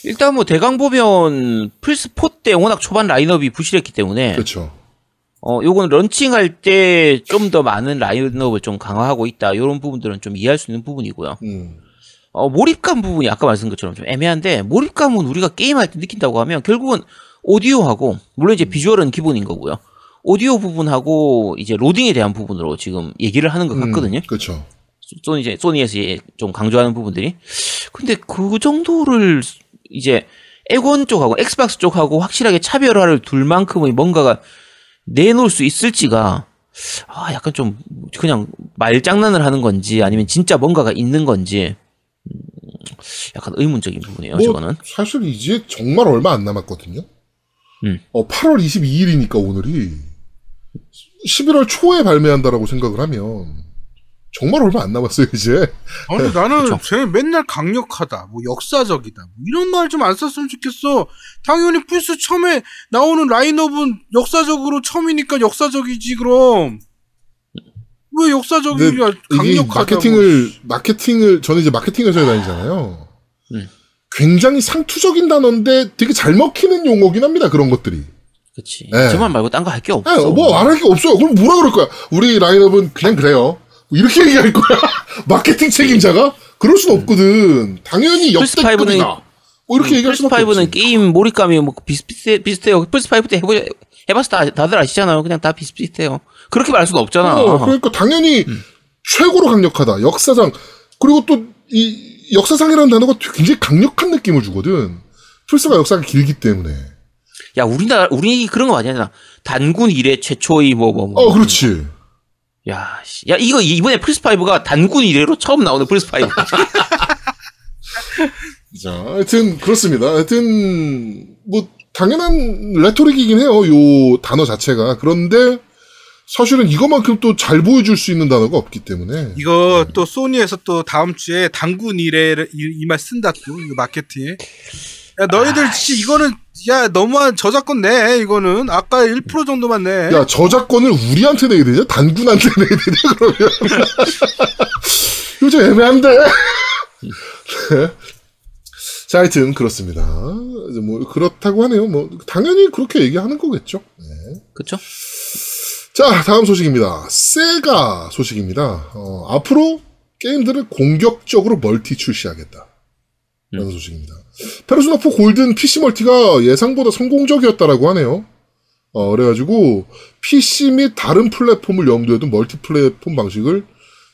[SPEAKER 4] 일단 뭐 대강 보면 플스 4 때 워낙 초반 라인업이 부실했기 때문에
[SPEAKER 2] 그렇죠.
[SPEAKER 4] 어 요거는 런칭할 때 좀 더 많은 라인업을 좀 강화하고 있다. 이런 부분들은 좀 이해할 수 있는 부분이고요.
[SPEAKER 2] 음,
[SPEAKER 4] 어, 몰입감 부분이 아까 말씀드린 것처럼 좀 애매한데, 몰입감은 우리가 게임할 때 느낀다고 하면 결국은 오디오하고, 물론 이제 비주얼은 기본인 거고요. 오디오 부분하고 이제 로딩에 대한 부분으로 지금 얘기를 하는 것 같거든요.
[SPEAKER 2] 그렇죠.
[SPEAKER 4] 소니 이제 소니에서 이제 좀 강조하는 부분들이. 근데 그 정도를 이제 에곤 쪽하고 엑스박스 쪽하고 확실하게 차별화를 둘 만큼의 뭔가가 내놓을 수 있을지가 아 약간 좀 그냥 말장난을 하는 건지 아니면 진짜 뭔가가 있는 건지 음, 약간 의문적인 부분이에요.
[SPEAKER 2] 뭐,
[SPEAKER 4] 저거는.
[SPEAKER 2] 사실 이제 정말 얼마 안 남았거든요.
[SPEAKER 4] 음.
[SPEAKER 2] 어, 8월 22일이니까 오늘이 11월 초에 발매한다라고 생각을 하면 정말 얼마 안 남았어요, 이제.
[SPEAKER 3] 아니, 나는 쟤 맨날 강력하다, 뭐 역사적이다, 뭐 이런 말 좀 안 썼으면 좋겠어. 당연히 플스 처음에 나오는 라인업은 역사적으로 처음이니까 역사적이지, 그럼. 왜 역사적이야,
[SPEAKER 2] 이게
[SPEAKER 3] 강력하다.
[SPEAKER 2] 마케팅을, 마케팅을, 저는 이제 마케팅 회사에 다니잖아요.
[SPEAKER 4] 음.
[SPEAKER 2] 굉장히 상투적인 단어인데 되게 잘 먹히는 용어긴 합니다, 그런 것들이.
[SPEAKER 4] 그치.
[SPEAKER 2] 네.
[SPEAKER 4] 저만 말고 딴 거 할 게 없어.
[SPEAKER 2] 아, 뭐 말할 게 없어요. 그럼 뭐라 그럴 거야? 우리 라인업은 그냥 그래요. 뭐 이렇게 얘기할 거야? 마케팅 책임자가? 그럴 순 없거든. 당연히
[SPEAKER 4] 플스
[SPEAKER 2] 역대급이다.
[SPEAKER 4] five는-
[SPEAKER 2] 뭐 이렇게 얘기할 수밖에
[SPEAKER 4] 플스5는
[SPEAKER 2] 없지.
[SPEAKER 4] 게임 몰입감이 뭐 비슷비슷해, 비슷해요. 플스5 때 해보, 해봤을 때 다들 아시잖아요. 그냥 다 비슷비슷해요. 그렇게 말할 수는 없잖아.
[SPEAKER 2] 어, 그러니까 당연히 최고로 강력하다. 역사상. 그리고 또 이 역사상이라는 단어가 굉장히 강력한 느낌을 주거든. 플스가 역사가 길기 때문에.
[SPEAKER 4] 야, 우리나라, 우리 그런 거 아니야. 단군 이래 최초의 뭐, 뭐, 뭐.
[SPEAKER 2] 어, 그렇지.
[SPEAKER 4] 야, 씨. 야, 이거 이번에 플스 5가 단군 이래로 처음 나오는 플스 5.
[SPEAKER 2] 자, 하여튼 그렇습니다. 하여튼 뭐 당연한 레토릭이긴 해요. 요 단어 자체가. 그런데 사실은 이것만큼 또 잘 보여줄 수 있는 단어가 없기 때문에.
[SPEAKER 3] 이거 또 소니에서 또 다음 주에 당군 이래를 이말 쓴다 또 이거 마케팅에. 야 너희들 진짜 이거는 야 너무한 저작권 내 이거는 아까 1% 정도만 내.
[SPEAKER 2] 야, 저작권을 우리한테 내야 되냐? 단군한테 내야 되냐? 그러면. 이거 좀 애매한데? 네. 자, 하여튼, 그렇습니다. 뭐, 그렇다고 하네요. 뭐, 당연히 그렇게 얘기하는 거겠죠. 네.
[SPEAKER 4] 그쵸?
[SPEAKER 2] 자, 다음 소식입니다. 세가 소식입니다. 어, 앞으로 게임들을 공격적으로 멀티 출시하겠다. 라는 소식입니다. 페르소나 4 골든 PC 멀티가 예상보다 성공적이었다라고 하네요. 어, 그래가지고, PC 및 다른 플랫폼을 염두에 둔 멀티 플랫폼 방식을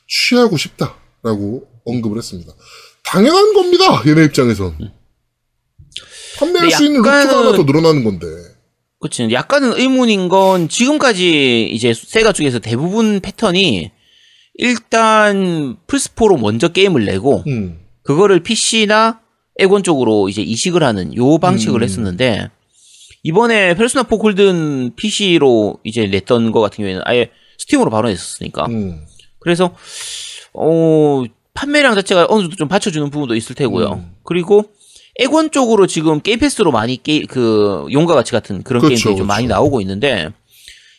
[SPEAKER 2] 취하고 싶다라고 언급을 했습니다. 당연한 겁니다. 얘네 입장에선. 판매할
[SPEAKER 4] 근데
[SPEAKER 2] 수 있는 루트가 하나 더 늘어나는 건데.
[SPEAKER 4] 그치. 약간은 의문인 건 지금까지 이제 세가 쪽에서 대부분 패턴이 일단 플스4로 먼저 게임을 내고
[SPEAKER 2] 음.
[SPEAKER 4] 그거를 PC나 엑원 쪽으로 이제 이식을 하는 요 방식을
[SPEAKER 2] 음.
[SPEAKER 4] 했었는데 이번에 페르소나 4 골든 PC로 이제 냈던 거 같은 경우에는 아예 스팀으로 바로 냈었으니까
[SPEAKER 2] 음.
[SPEAKER 4] 그래서 어 판매량 자체가 어느 정도 좀 받쳐주는 부분도 있을 테고요.
[SPEAKER 2] 음.
[SPEAKER 4] 그리고 에곤 쪽으로 지금 게임 패스로 많이 게, 그 용과 같이 같은 그런
[SPEAKER 2] 그렇죠,
[SPEAKER 4] 게임들이 좀 많이
[SPEAKER 2] 그렇죠.
[SPEAKER 4] 나오고 있는데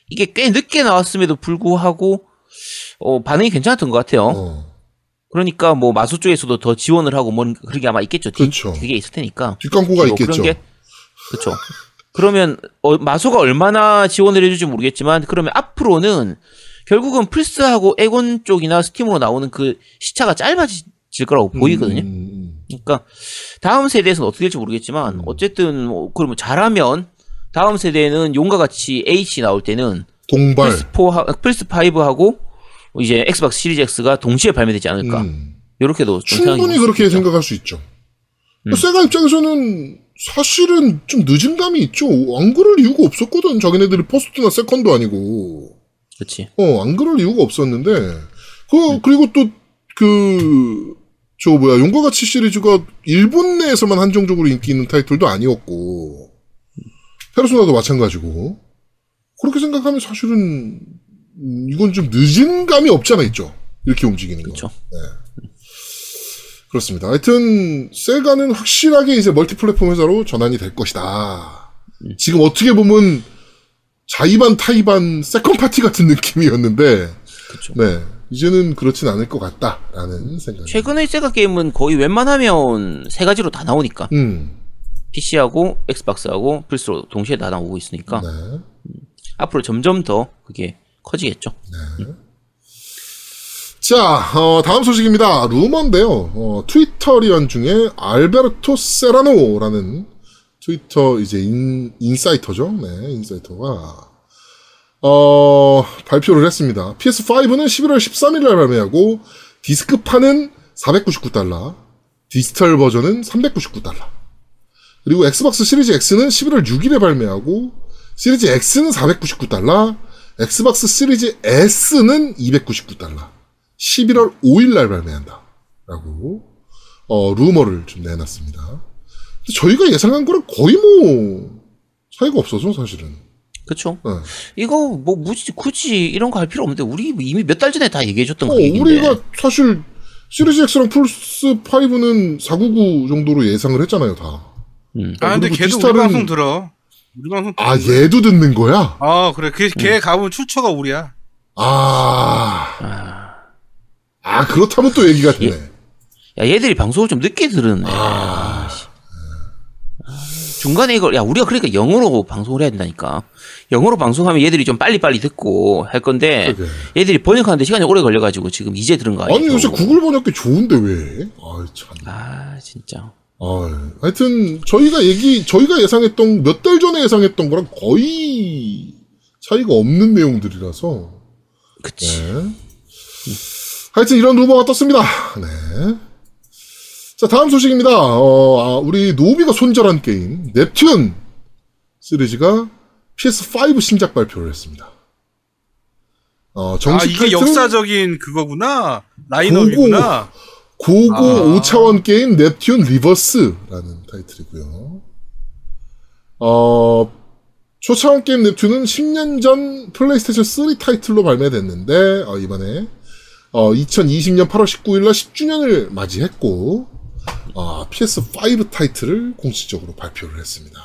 [SPEAKER 4] 이게 꽤 늦게 나왔음에도 불구하고 어 반응이 괜찮았던 것 같아요.
[SPEAKER 2] 어.
[SPEAKER 4] 그러니까 뭐 마수 쪽에서도 더 지원을 하고 뭐 그런 게 아마 있겠죠. 뒤-
[SPEAKER 2] 그렇죠.
[SPEAKER 4] 그게 있을 테니까.
[SPEAKER 2] 뒷광고가
[SPEAKER 4] 뭐
[SPEAKER 2] 있겠죠.
[SPEAKER 4] 그런 게 그렇죠. 그러면 어, 마소가 얼마나 지원을 해줄지 모르겠지만 그러면 앞으로는 결국은 플스하고 엑원 쪽이나 스팀으로 나오는 그 시차가 짧아질 거라고 보이거든요.
[SPEAKER 2] 음, 음,
[SPEAKER 4] 그러니까 다음 세대에서는 어떻게 될지 모르겠지만
[SPEAKER 2] 음.
[SPEAKER 4] 어쨌든 뭐 그러면 잘하면 다음 세대는 용과 같이 H 나올 때는
[SPEAKER 2] 동발.
[SPEAKER 4] 플스 4 플스 5하고 이제 엑스박스 시리즈 X가 동시에 발매되지 않을까.
[SPEAKER 2] 음.
[SPEAKER 4] 이렇게도 좀 생각이
[SPEAKER 2] 충분히 그렇게
[SPEAKER 4] 있죠.
[SPEAKER 2] 생각할 수 있죠.
[SPEAKER 4] 음.
[SPEAKER 2] 세가 입장에서는 사실은 좀 늦은 감이 있죠. 안 그럴 이유가 없었거든. 자기네들이 first나 second도 아니고.
[SPEAKER 4] 그렇지.
[SPEAKER 2] 어, 안 그럴 이유가 없었는데. 그,
[SPEAKER 4] 음.
[SPEAKER 2] 그리고 또, 그, 저 뭐야, 용과 같이 시리즈가 일본 내에서만 한정적으로 인기 있는 타이틀도 아니었고, 페르소나도 마찬가지고. 그렇게 생각하면 사실은, 음, 이건 좀 늦은 감이 없잖아 있죠. 이렇게 움직이는 거.
[SPEAKER 4] 그렇죠.
[SPEAKER 2] 그렇습니다. 하여튼 세가는 확실하게 이제 멀티 플랫폼 회사로 전환이 될 것이다.
[SPEAKER 4] 음.
[SPEAKER 2] 지금 어떻게 보면 자의반 타의반 second party 같은 느낌이었는데
[SPEAKER 4] 그렇죠.
[SPEAKER 2] 네 이제는 그렇진 않을 것 같다라는 생각이.
[SPEAKER 4] 최근의 세가 게임은 거의 웬만하면 세 가지로 다 나오니까
[SPEAKER 2] 음,
[SPEAKER 4] PC하고 엑스박스하고 플스로 동시에 다 나오고 있으니까
[SPEAKER 2] 네.
[SPEAKER 4] 앞으로 점점 더 그게 커지겠죠.
[SPEAKER 2] 자, 어, 다음 소식입니다. 루머인데요. 어, 트위터리언 중에 알베르토 세라노라는 트위터 이제 인, insider죠. 네, insider가 어, 발표를 했습니다. PS5는 11월 13일 날 발매하고 디스크판은 499달러, 디지털 버전은 399달러. 그리고 엑스박스 시리즈 X는 11월 6일에 발매하고 시리즈 X는 499달러, 엑스박스 시리즈 S는 299달러. 11월 5일 날 발매한다. 라고, 어, 루머를 좀 내놨습니다. 근데 저희가 예상한 거랑 거의 뭐, 차이가 없어서, 사실은.
[SPEAKER 4] 그렇죠.
[SPEAKER 2] 네.
[SPEAKER 4] 이거 뭐 굳이 굳이 이런 거 할 필요 없는데 우리 이미 몇 달 전에 다 얘기해줬던
[SPEAKER 2] 어,
[SPEAKER 4] 그 얘기인데.
[SPEAKER 2] 우리가 사실, 시리즈 X랑 플스 5는 499 정도로 예상을 했잖아요, 다.
[SPEAKER 4] 음.
[SPEAKER 3] 아 근데 걔도
[SPEAKER 2] 디지털은-
[SPEAKER 3] 우리 방송 들어. 우리 방송.
[SPEAKER 2] 아. 얘도 듣는 거야?
[SPEAKER 3] 아 그래. 걔,
[SPEAKER 2] 음.
[SPEAKER 3] 걔 가보면 출처가 우리야.
[SPEAKER 2] 아. 아, 그렇다면 또 얘기가 되네.
[SPEAKER 4] 야 얘들이 방송을 좀 늦게 들었네.
[SPEAKER 2] 아.
[SPEAKER 4] 중간에 이걸 야 우리가 그러니까 영어로 방송을 해야 된다니까. 영어로 방송하면 얘들이 좀 빨리빨리 듣고 할 건데
[SPEAKER 2] 그러게.
[SPEAKER 4] 얘들이 번역하는데 시간이 오래 걸려가지고 지금 이제 들은 거 아니에요?
[SPEAKER 2] 아니, 요새 구글 번역기 좋은데 왜? 아, 참.
[SPEAKER 4] 아 진짜.
[SPEAKER 2] 아, 하여튼 저희가 얘기 저희가 예상했던 몇 달 전에 예상했던 거랑 거의 차이가 없는 내용들이라서
[SPEAKER 4] 그치.
[SPEAKER 2] 네. 하여튼 이런 루머가 떴습니다. 네. 자 다음 소식입니다. 어, 아, 우리 노비가 손절한 게임 넵튠 시리즈가 PS5 신작 발표를 했습니다. 어, 정식
[SPEAKER 3] 아 이게 역사적인 그거구나. 라인업이구나.
[SPEAKER 2] Go Go
[SPEAKER 3] 아.
[SPEAKER 2] 5차원 게임 넵튠 reVerse라는 타이틀이고요. 어, 초차원 게임 넵튠은 10년 전 플레이스테이션 3 타이틀로 발매됐는데, 어, 이번에, 어, 2020년 8월 19일 날 10주년을 맞이했고, 어, PS5 타이틀을 공식적으로 발표를 했습니다.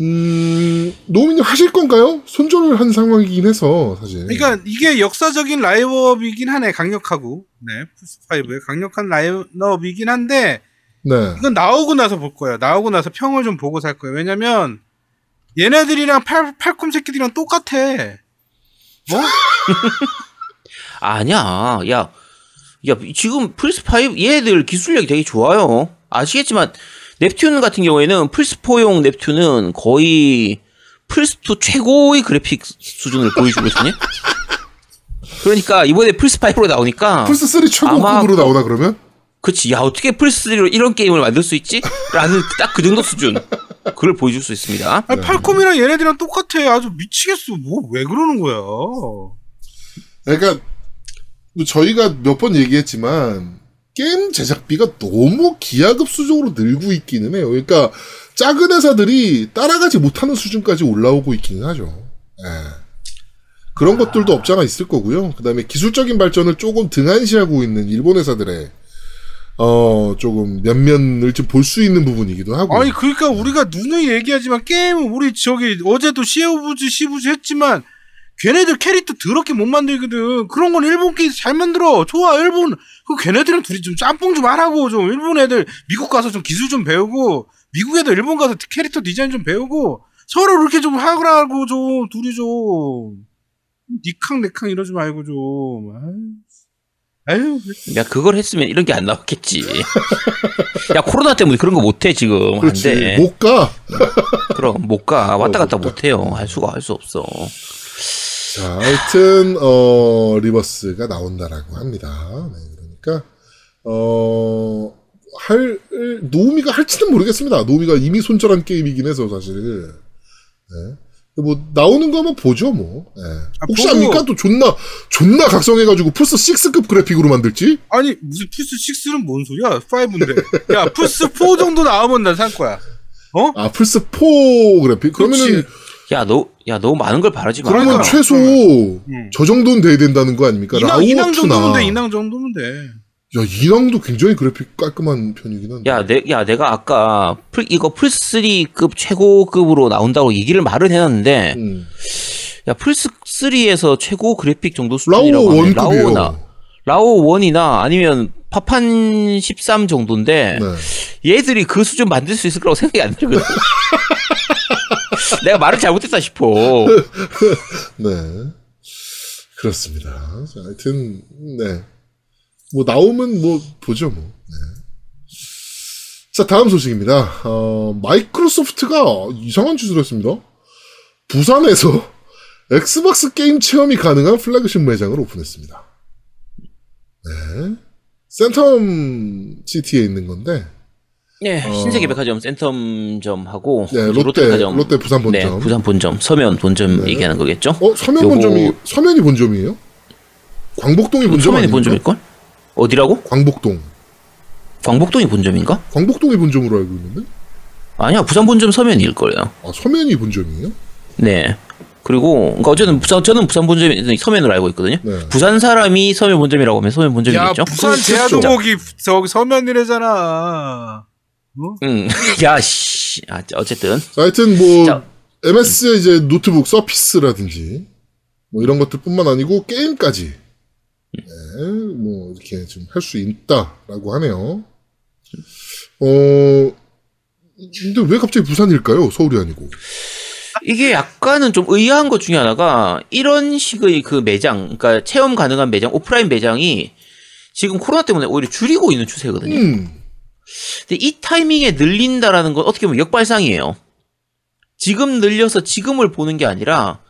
[SPEAKER 2] 음, 노미님 하실 건가요? 손절을 한 상황이긴 해서, 사실.
[SPEAKER 3] 그러니까 이게 역사적인 라인업이긴 하네 강력하고 네 플스5의 강력한 라인업이긴 한데
[SPEAKER 2] 네.
[SPEAKER 3] 이건 나오고 나서 볼 거예요. 나오고 나서 평을 좀 보고 살 거예요. 왜냐면 얘네들이랑 팔, 팔콤 새끼들이랑 똑같아. 뭐?
[SPEAKER 4] 아니야. 야, 야, 지금 플스5 얘들 기술력이 되게 좋아요. 아시겠지만, 넵튠 같은 경우에는 플스4용 넵튠은 거의 플스2 최고의 그래픽 수준을 보여주고 있거든요. 그러니까 이번에 플스5로 나오니까
[SPEAKER 2] 플스3 최고급으로
[SPEAKER 4] 아마-
[SPEAKER 2] 나오나, 그러면?
[SPEAKER 4] 그치 야 어떻게 플스3로 이런 게임을 만들 수 있지? 라는 딱 그 정도 수준 그걸 보여줄 수 있습니다.
[SPEAKER 3] 아니, 팔콤이랑 얘네들이랑 똑같아. 아주 미치겠어. 뭐 왜 그러는 거야?
[SPEAKER 2] 그러니까 뭐 저희가 몇 번 얘기했지만 게임 제작비가 너무 기하급수적으로 늘고 있기는 해요. 그러니까 작은 회사들이 따라가지 못하는 수준까지 올라오고 있기는 하죠. 예. 그런 것들도 없잖아 있을 거고요. 그다음에 기술적인 발전을 조금 등한시하고 있는 일본 회사들의 어 조금 면면을 좀 볼 수 있는 부분이기도 하고.
[SPEAKER 3] 아니 그러니까 우리가 누누이 얘기하지만 게임은 우리 저기 어제도 시오부즈 시부즈 했지만 걔네들 캐릭터 더럽게 못 만들거든. 그런 건 일본 게임 잘 만들어. 좋아 일본. 그 걔네들이랑 둘이 좀 짬뽕 좀 하라고 좀 일본 애들 미국 가서 좀 기술 좀 배우고 미국 애들 일본 가서 캐릭터 디자인 좀 배우고 서로 이렇게 좀 하라고 좀 둘이 좀 니캉 내캉 이러지 말고 좀. 아유. 아유.
[SPEAKER 4] 야 그걸 했으면 이런 게 안 나왔겠지. 야 코로나 때문에 그런 거 못해 지금
[SPEAKER 2] 그렇지.
[SPEAKER 4] 안 돼.
[SPEAKER 2] 못 가.
[SPEAKER 4] 그럼 못 가. 왔다
[SPEAKER 2] 어,
[SPEAKER 4] 갔다
[SPEAKER 2] 못 가.
[SPEAKER 4] 못 해요. 할 수가 할 수 없어.
[SPEAKER 2] 자, 하여튼, 어, 리버스가 나온다라고 합니다. 네, 그러니까, 어, 할, 노우미가 할지는 모르겠습니다. 노우미가 이미 손절한 게임이긴 해서, 사실. 네. 뭐, 나오는 거면 보죠, 뭐. 네.
[SPEAKER 3] 아,
[SPEAKER 2] 혹시
[SPEAKER 3] 보고-
[SPEAKER 2] 압니까? 또 존나, 존나 각성해가지고 플스 6급 그래픽으로 만들지?
[SPEAKER 3] 아니 무슨 플스 6는 뭔 소리야? 5인데. 야 플스 4 정도 나오면 난 살 거야. 어?
[SPEAKER 2] 아, 플스 4 그래픽? 그러면은.
[SPEAKER 4] 야 너 야 너 많은 걸 바라지 마.
[SPEAKER 2] 그러면
[SPEAKER 3] 그러니까.
[SPEAKER 2] 최소,
[SPEAKER 3] 응.
[SPEAKER 2] 저 정도는 돼야 된다는 거 아닙니까?
[SPEAKER 3] 인왕 인왕. 정도면 돼. 인왕 정도면 돼.
[SPEAKER 2] 야, 인왕도 굉장히 그래픽 깔끔한 편이긴 한데.
[SPEAKER 4] 야, 내, 야, 내가 아까 플, 이거 플스3급 최고급으로 나온다고 얘기를 말은 해놨는데,
[SPEAKER 2] 음.
[SPEAKER 4] 야, 플스3에서 최고 그래픽 정도
[SPEAKER 2] 라오
[SPEAKER 4] 수준이라고
[SPEAKER 2] 원급이에요.
[SPEAKER 4] 라오나, 라오 원이나 아니면 파판 13 정도인데,
[SPEAKER 2] 네.
[SPEAKER 4] 얘들이 그 수준 만들 수 있을 거라고 생각이 안 들거든. 내가 말을 잘못했다 싶어.
[SPEAKER 2] 네. 그렇습니다. 자, 하여튼, 네. 뭐, 나오면 뭐, 보죠, 뭐. 네. 자, 다음 소식입니다. 어, 마이크로소프트가 이상한 짓을 했습니다. 부산에서 Xbox 게임 체험이 가능한 플래그십 매장을 오픈했습니다. 네. 센텀 시티에 있는 건데,
[SPEAKER 4] 네,
[SPEAKER 2] 어.
[SPEAKER 4] 신세계백화점 센텀점하고,
[SPEAKER 2] 네, 롯데,
[SPEAKER 4] 롯데 백화점.
[SPEAKER 2] 롯데 부산 본점.
[SPEAKER 4] 네, 부산 본점, 서면 본점
[SPEAKER 2] 네.
[SPEAKER 4] 얘기하는 거겠죠?
[SPEAKER 2] 어, 서면
[SPEAKER 4] 요거-
[SPEAKER 2] 본점이, 서면이 본점이에요? 광복동이 본점
[SPEAKER 4] 서면이
[SPEAKER 2] 아닙니까?
[SPEAKER 4] 본점일 걸? 어디라고?
[SPEAKER 2] 광복동.
[SPEAKER 4] 광복동이 본점인가?
[SPEAKER 2] 광복동이 본점으로 알고 있는데?
[SPEAKER 4] 아니야, 부산 본점 서면일 거예요.
[SPEAKER 2] 아, 서면이 본점이에요?
[SPEAKER 4] 네. 그리고 그러니까 어쨌든 부산 저는 부산 본점이 서면으로 알고 있거든요.
[SPEAKER 2] 네.
[SPEAKER 4] 부산 사람이 서면 본점이라고 하면 서면
[SPEAKER 3] 야
[SPEAKER 4] 본점이겠죠?
[SPEAKER 3] 부산
[SPEAKER 2] 그렇죠.
[SPEAKER 3] 제야도목이 저기 서면이래잖아.
[SPEAKER 4] 응. 야 씨. 아, 어쨌든
[SPEAKER 2] 자, 하여튼 뭐,
[SPEAKER 4] 자.
[SPEAKER 2] MS의 이제 노트북 서피스라든지, 뭐 이런 것들뿐만 아니고, 게임까지, 네, 뭐, 이렇게 좀 할 수 있다라고 하네요. 어, 근데 왜 갑자기 부산일까요? 서울이 아니고.
[SPEAKER 4] 이게 약간은 좀 의아한 것 중에 하나가 이런 식의 그 매장, 그러니까 체험 가능한 매장, 오프라인 매장이 지금 코로나 때문에 오히려 줄이고 있는 추세거든요.
[SPEAKER 2] 음,
[SPEAKER 4] 근데 이 타이밍에 늘린다라는 건 어떻게 보면 역발상이에요. 지금 늘려서 지금을 보는 게 아니라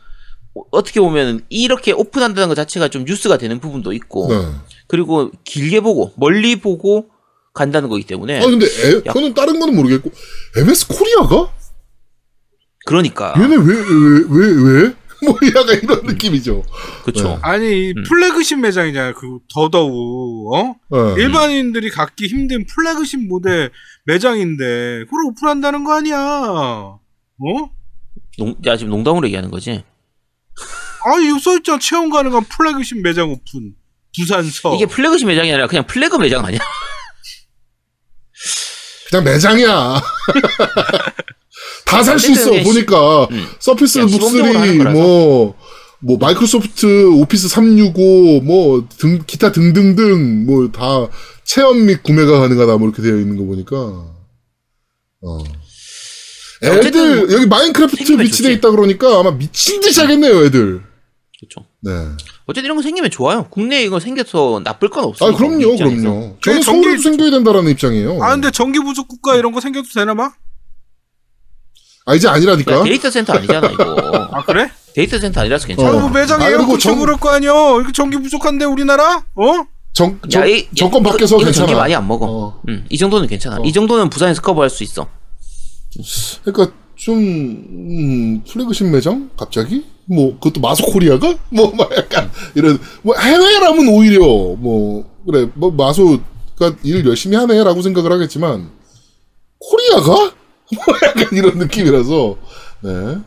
[SPEAKER 4] 어- 어떻게 보면 이렇게 오픈한다는 것 자체가 좀 뉴스가 되는 부분도 있고
[SPEAKER 2] 네.
[SPEAKER 4] 그리고 길게 보고 멀리 보고 간다는 거기 때문에
[SPEAKER 2] 아, 근데, 에, 그거는 다른 거는 모르겠고, MS Korea가?
[SPEAKER 4] 그러니까
[SPEAKER 2] 얘네 왜, 왜, 왜, 왜? 뭐 약간 이런 느낌이죠.
[SPEAKER 4] 그쵸.
[SPEAKER 2] 네.
[SPEAKER 3] 아니
[SPEAKER 4] 음.
[SPEAKER 3] 플래그십 매장이잖아요. 그 더더욱 어?
[SPEAKER 2] 네.
[SPEAKER 3] 일반인들이 갖기 힘든 플래그십 모델 매장인데 그걸 오픈한다는 거 아니야? 어?
[SPEAKER 4] 농, 야, 지금 농담으로 얘기하는 거지.
[SPEAKER 3] 아니 이거 써있잖아. 체험 가능한 플래그십 매장 오픈. 부산서.
[SPEAKER 4] 이게 플래그십 매장이 아니라 그냥 flag 매장 아니야?
[SPEAKER 2] 그냥 매장이야. 다 살 수 있어 보니까
[SPEAKER 4] 음.
[SPEAKER 2] Surface
[SPEAKER 4] 그냥 기본적으로 하는
[SPEAKER 2] Book 3
[SPEAKER 4] 거라서.
[SPEAKER 2] 뭐, 뭐 Microsoft Office 365 뭐 등, 기타 등등등 뭐 다 체험 및 구매가 가능하다 뭐 이렇게 되어 있는 거 보니까 어. 애들
[SPEAKER 4] 어쨌든
[SPEAKER 2] 여기
[SPEAKER 4] Minecraft
[SPEAKER 2] 비치돼. 있다 그러니까 아마 미친 듯이 하겠네요 애들.
[SPEAKER 4] 그쵸.
[SPEAKER 2] 네.
[SPEAKER 4] 어쨌든 이런 거 생기면 좋아요. 국내에 이거 생겨서 나쁠 건 없어요.
[SPEAKER 2] 아 그럼요 그럼요. 저는
[SPEAKER 3] 전기-
[SPEAKER 2] 서울에도 생겨야 된다라는 입장이에요.
[SPEAKER 3] 아 근데 전기 부족 국가 이런 거 생겨도 되나 막?
[SPEAKER 2] 아 이제 아니라니까.
[SPEAKER 4] 데이터 센터 아니잖아, 이거.
[SPEAKER 3] 아 그래?
[SPEAKER 4] 데이터 센터 아니라서
[SPEAKER 3] 아,
[SPEAKER 4] 괜찮아.
[SPEAKER 2] 어.
[SPEAKER 3] 뭐 매장에
[SPEAKER 2] 아,
[SPEAKER 3] 에어컨
[SPEAKER 2] 정-
[SPEAKER 3] 치고 그럴 거 아니야? 이렇게 전기 부족한데 우리나라? 어?
[SPEAKER 2] 정, 정,
[SPEAKER 4] 야, 이-
[SPEAKER 2] 정권
[SPEAKER 4] 이거-
[SPEAKER 2] 밖에서
[SPEAKER 4] 이거
[SPEAKER 2] 괜찮아.
[SPEAKER 4] 전기 많이 안 먹어.
[SPEAKER 2] 어.
[SPEAKER 4] 음, 이 정도는 괜찮아.
[SPEAKER 2] 어.
[SPEAKER 4] 이 정도는 부산에서 커버할 수 있어.
[SPEAKER 2] 그러니까 좀 음, 플래그십 매장 갑자기 뭐 그것도 마소코리아가 뭐막 약간 이런 뭐 해외라면 오히려 뭐 그래 뭐 마소가 일 열심히 하네라고 생각을 하겠지만 코리아가 뭐 약간 이런 느낌이라서 네.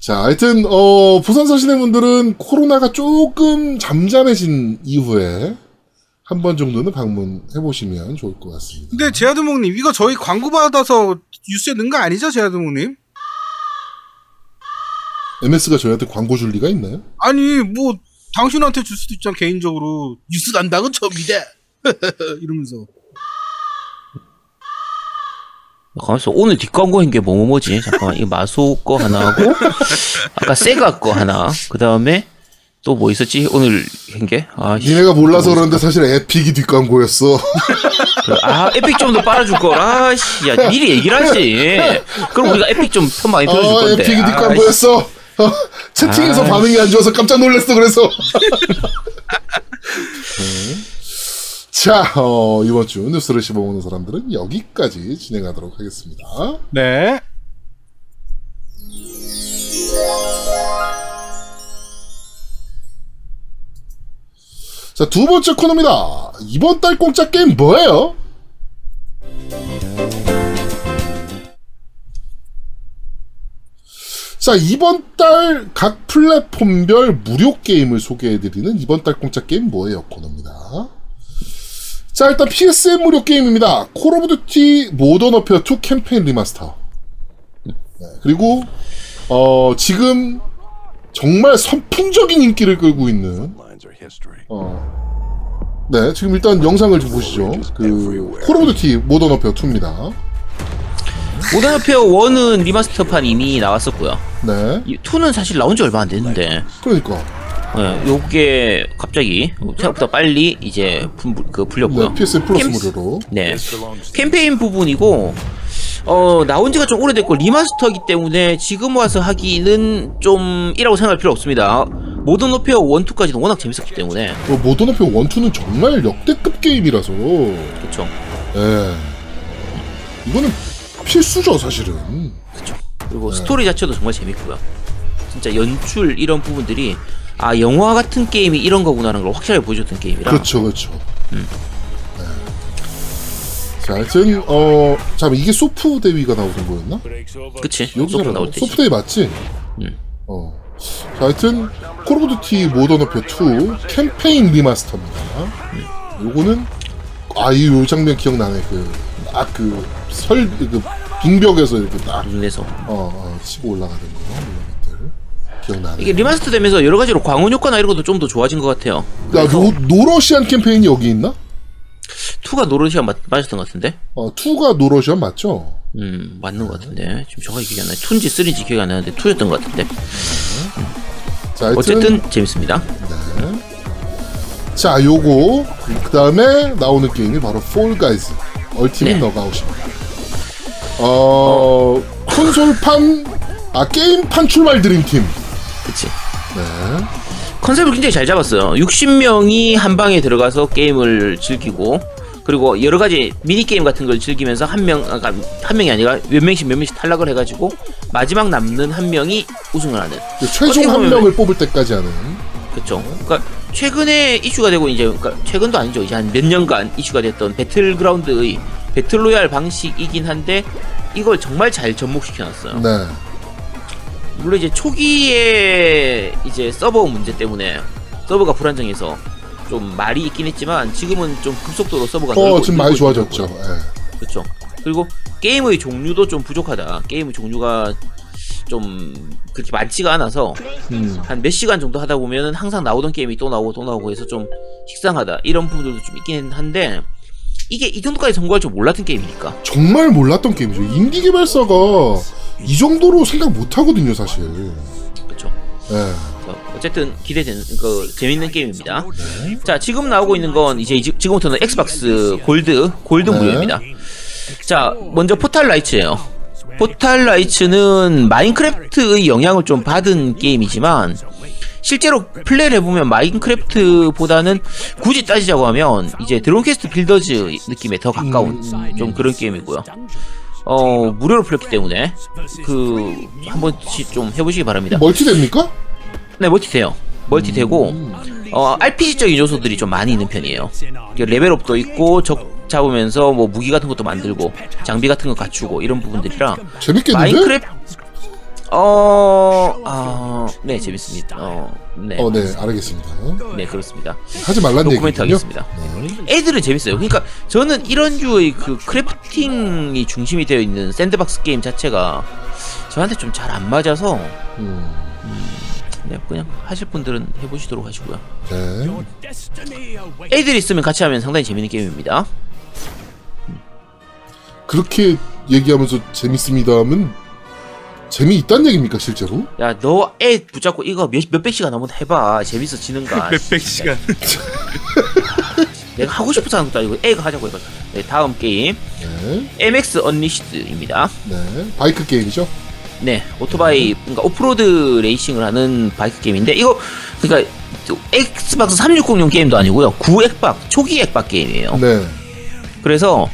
[SPEAKER 2] 자, 하여튼 어 부산 사시는 분들은 코로나가 조금 잠잠해진 이후에 한 번 정도는 방문해 보시면 좋을 것 같습니다.
[SPEAKER 3] 근데 제아드몽님 이거 저희 광고 받아서 뉴스에 넣은 거 아니죠, 제아드몽님?
[SPEAKER 2] MS가 저희한테 광고 줄 리가 있나요?
[SPEAKER 3] 아니 뭐 당신한테 줄 수도 있잖아 개인적으로 뉴스 담당은 접니다. 이러면서
[SPEAKER 4] 가만있어. 오늘 뒷광고인 게 뭐뭐뭐지? 잠깐만. 이거 마소 거 하나 하고, 아까 세가 거 하나. 그 다음에, 또 뭐 있었지? 오늘 한 게? 아, 씨.
[SPEAKER 2] 니네가 몰라서 그러는데 사실 Epic이 뒷광고였어.
[SPEAKER 4] 아, Epic 좀 더 빨아줄 걸. 아, 씨. 야, 미리 얘기를 하지. 그럼 우리가 Epic 좀 편 많이 들어줄
[SPEAKER 2] 어,
[SPEAKER 4] 건데.
[SPEAKER 2] Epic이
[SPEAKER 4] 아,
[SPEAKER 2] 뒷광고였어. 어, 채팅에서
[SPEAKER 4] 아,
[SPEAKER 2] 반응이 안 좋아서 깜짝 놀랐어, 그래서. 네. 자, 어, 이번 주 뉴스를 씹어먹는 사람들은 여기까지 진행하도록 하겠습니다.
[SPEAKER 3] 네.
[SPEAKER 2] 자, 두 번째 코너입니다. 이번 달 공짜 게임 뭐예요? 자, 이번 달 각 플랫폼별 무료 게임을 소개해드리는 이번 달 공짜 게임 뭐예요? 코너입니다. 자, 일단 PSN 무료 게임입니다. Call of Duty Modern Warfare 2 캠페인 remaster. 네, 그리고, 어, 지금 정말 선풍적인 인기를 끌고 있는 어. 네, 지금 일단 영상을 좀 보시죠. 그, Call of Duty Modern Warfare 2입니다.
[SPEAKER 4] Modern Warfare 1은 remaster판 이미 나왔었고요.
[SPEAKER 2] 네.
[SPEAKER 4] 이 2는 사실 나온 지 얼마 안 됐는데,
[SPEAKER 2] 그러니까.
[SPEAKER 4] 예, 요게 갑자기 생각보다 빨리 이제 분, 그 풀렸고요.
[SPEAKER 2] 네, PS Plus
[SPEAKER 4] 캠-
[SPEAKER 2] 무료로.
[SPEAKER 4] 네. 캠페인 부분이고, 어, 나온 지가 좀 오래됐고, remaster이기 때문에 지금 와서 하기는 좀, 이라고 생각할 필요 없습니다. Modern Warfare 1, 2까지는 워낙 재밌었기 때문에,
[SPEAKER 2] 그 Modern Warfare 1, 2는 정말 역대급 게임이라서.
[SPEAKER 4] 그쵸.
[SPEAKER 2] 예. 이거는 필수죠, 사실은.
[SPEAKER 4] 그리고 스토리 자체도 정말 재밌고요. 진짜 연출 이런 부분들이, 아, 영화 같은 게임이 이런 거구나라는 걸 확실하게 보여줬던 게임이라.
[SPEAKER 2] 그렇죠, 그렇죠. 네. 자, 하여튼, 어, 자 이게 소프 대위가 나오는 거였나?
[SPEAKER 4] 그치.
[SPEAKER 2] 여기서
[SPEAKER 4] 소프 나올 때지.
[SPEAKER 2] 소프 대위 맞지?
[SPEAKER 4] 음.
[SPEAKER 2] 어. 자, 하여튼 Call of Duty Modern Warfare 2 캠페인 remaster입니다. 요거는 아, 이 요 장면 기억나네. 그, 딱 그, 설, 그, 빙벽에서 이렇게 딱,
[SPEAKER 4] 눈에서.
[SPEAKER 2] 어, 어, 치고 올라가는 거. 기억나네.
[SPEAKER 4] 이게 remaster 되면서 여러 가지로 광원 효과나 이런 것도 좀 더 좋아진 것 같아요.
[SPEAKER 2] 야, No, No Russian 캠페인이 여기 있나?
[SPEAKER 4] 2가 No Russian 맞, 맞았던 것 같은데?
[SPEAKER 2] 어, 2가 노러시안 맞죠?
[SPEAKER 4] 음, 맞는 것 같은데. 지금 정확히 기억이 안 나요. 2인지 3인지 기억이 안 나는데 2였던 것 같은데.
[SPEAKER 2] 자, 하여튼,
[SPEAKER 4] 어쨌든 재밌습니다.
[SPEAKER 2] 자, 요거, 그 다음에 나오는 게임이 바로 폴 가이즈 얼티밋
[SPEAKER 4] 네.
[SPEAKER 2] 너가웃입니다. 어, 콘솔판, 아, 게임판 출발 드림팀.
[SPEAKER 4] 그치.
[SPEAKER 2] 네.
[SPEAKER 4] 컨셉을 굉장히 잘 잡았어요. 60명이 한 방에 들어가서 게임을 즐기고 그리고 여러 가지 미니 게임 같은 걸 즐기면서 한 명, 아까 한 명이 아니라 몇 명씩 몇 명씩 탈락을 해가지고 마지막 남는 한 명이 우승을 하는.
[SPEAKER 2] 최종
[SPEAKER 4] 어떻게
[SPEAKER 2] 한 명을 뽑을 때까지 하는.
[SPEAKER 4] 그렇죠. 그러니까 최근에 이슈가 되고 이제 그러니까 최근도 아니죠. 이제 한 몇 년간 이슈가 됐던 배틀그라운드의 배틀로얄 방식이긴 한데 이걸 정말 잘 접목시켜놨어요.
[SPEAKER 2] 네.
[SPEAKER 4] 물론 이제 초기에 이제 서버 문제 때문에 서버가 불안정해서 좀 말이 있긴 했지만 지금은 좀 급속도로 서버가
[SPEAKER 2] 어, 지금 많이 좋아졌죠. 예.
[SPEAKER 4] 그렇죠. 그리고 게임의 종류도 좀 부족하다. 게임의 종류가 좀 그렇게 많지가 않아서
[SPEAKER 2] 음.
[SPEAKER 4] 한몇 시간 정도 하다 보면은 항상 나오던 게임이 또 나오고 또 나오고 해서 좀 식상하다 이런 부분들도 좀 있긴 한데 이게 이 정도까지 성공할 줄 몰랐던 게임이니까
[SPEAKER 2] 정말 몰랐던 게임이죠. 인디 개발사가 이 정도로 생각 못 하거든요, 사실.
[SPEAKER 4] 그렇죠.
[SPEAKER 2] 예.
[SPEAKER 4] 어쨌든 기대되는 그 재밌는 게임입니다. 자 지금 나오고 있는 건 이제 지- 지금부터는 Xbox Gold Gold
[SPEAKER 2] 네.
[SPEAKER 4] 무료입니다. 자 먼저 포탈 라이츠예요. Portal Knights는 Minecraft의 영향을 좀 받은 게임이지만 실제로 플레이를 해보면 Minecraft보다는 굳이 따지자고 하면 이제 Dragon Quest Builders 느낌에 더 가까운 좀 그런 게임이고요. 어 무료로 풀렸기 때문에 그 한 번씩 좀 해보시기 바랍니다.
[SPEAKER 2] 멀티 됩니까?
[SPEAKER 4] 네, 멀티 돼요. 멀티 되고, 어, RPG적인 요소들이 좀 많이 있는 편이에요. 레벨업도 있고, 적 잡으면서 뭐 무기 같은 것도 만들고, 장비 같은 거 갖추고, 이런 부분들이라,
[SPEAKER 2] 재밌겠는데?
[SPEAKER 4] Minecraft, 어, 아, 네, 재밌습니다. 어, 네.
[SPEAKER 2] 어, 네, 알겠습니다.
[SPEAKER 4] 네, 그렇습니다.
[SPEAKER 2] 하지 말란
[SPEAKER 4] no comment
[SPEAKER 2] 얘기군요.
[SPEAKER 4] 하겠습니다.
[SPEAKER 2] 네.
[SPEAKER 4] 애들은 재밌어요. 그러니까 저는 이런 류의 그 crafting이 중심이 되어 있는 sandbox 게임 자체가 저한테 좀 잘 안 맞아서,
[SPEAKER 2] 음,
[SPEAKER 4] 네, 그냥 하실 분들은 해보시도록 하시고요.
[SPEAKER 2] 네.
[SPEAKER 4] 애들 있으면 같이 하면 상당히 재밌는 게임입니다.
[SPEAKER 2] 그렇게 얘기하면서 재밌습니다 하면 재미있단 얘기입니까, 실제로?
[SPEAKER 4] 야, 너 애 붙잡고 이거 몇, 몇백 시간 넘은 해봐. 재밌어지는가.
[SPEAKER 3] 몇백 시간.
[SPEAKER 4] 내가 하고 싶어서 하는 것도 아니고 애가 하자고 해가지고. 네, 다음 게임.
[SPEAKER 2] 네.
[SPEAKER 4] MX 언리시드입니다.
[SPEAKER 2] 네. 바이크 게임이죠?
[SPEAKER 4] 네, 오토바이, 그러니까 off-road racing을 하는 바이크 게임인데, 이거, 그러니까, Xbox 360용 게임도 아니고요. 구액박, 초기 액박 게임이에요.
[SPEAKER 2] 네.
[SPEAKER 4] 그래서,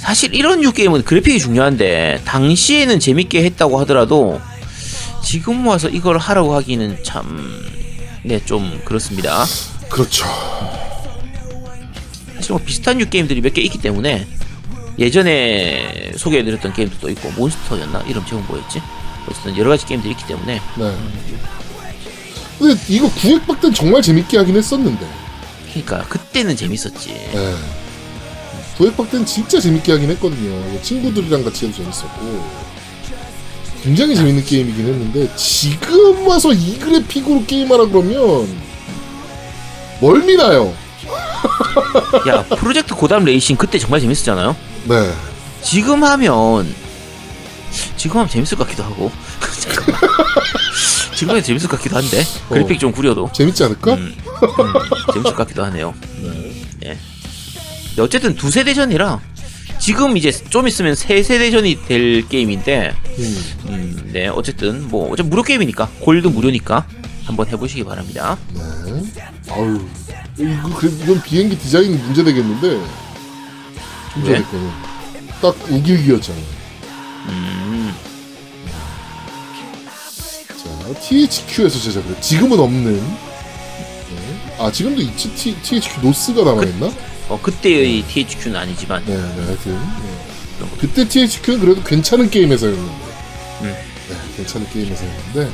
[SPEAKER 4] 사실 이런 류 게임은 그래픽이 중요한데, 당시에는 재밌게 했다고 하더라도, 지금 와서 이걸 하라고 하기는 참, 네, 좀 그렇습니다.
[SPEAKER 2] 그렇죠.
[SPEAKER 4] 사실 뭐 비슷한 류 게임들이 몇 개 있기 때문에, 예전에 소개해드렸던 게임도 또 있고, 몬스터였나? 이름 제목 뭐였지? 어쨌든 여러 가지 게임들이 있기 때문에,
[SPEAKER 2] 네. 근데 이거 구획박 때는 정말 재밌게 하긴 했었는데.
[SPEAKER 4] 그러니까 그때는 재밌었지.
[SPEAKER 2] 네. 구획박 때는 진짜 재밌게 하긴 했거든요. 친구들이랑 같이 해도 재밌었고. 굉장히 재밌는 게임이긴 했는데, 지금 와서 이 그래픽으로 게임하라 그러면, 멀미나요.
[SPEAKER 4] 야 프로젝트 고담 레이싱 그때 정말 재밌었잖아요.
[SPEAKER 2] 네.
[SPEAKER 4] 지금 하면 지금 하면 재밌을 것 같기도 하고. 지금 하면 재밌을 것 같기도 한데 그래픽 좀 구려도
[SPEAKER 2] 재밌지 않을까?
[SPEAKER 4] 음, 음, 재밌을 것 같기도 하네요. 네. 어쨌든 두 세대 전이라 지금 이제 좀 있으면 세 세대 전이 될 게임인데
[SPEAKER 2] 음.
[SPEAKER 4] 음, 네 어쨌든 뭐 어차피 무료 게임이니까 골드 무료니까 한번 해보시기 바랍니다.
[SPEAKER 2] 네. 아유. 이거, 그래, 이건 비행기 디자인 문제 되겠는데. 좀 전에
[SPEAKER 4] 왜?
[SPEAKER 2] 거는. 딱 우길기였잖아요.
[SPEAKER 4] 음,
[SPEAKER 2] 자, THQ에서 제작을. 해. 지금은 없는. 네. 아, 지금도 있지? T, THQ 노스가 남아있나?
[SPEAKER 4] 어 그때의 THQ는 아니지만
[SPEAKER 2] 네, 네, 하여튼. 네. 그때 THQ는 그래도 괜찮은 게임 회사였는데.
[SPEAKER 4] 음.
[SPEAKER 2] 네, 괜찮은 게임 회사였는데.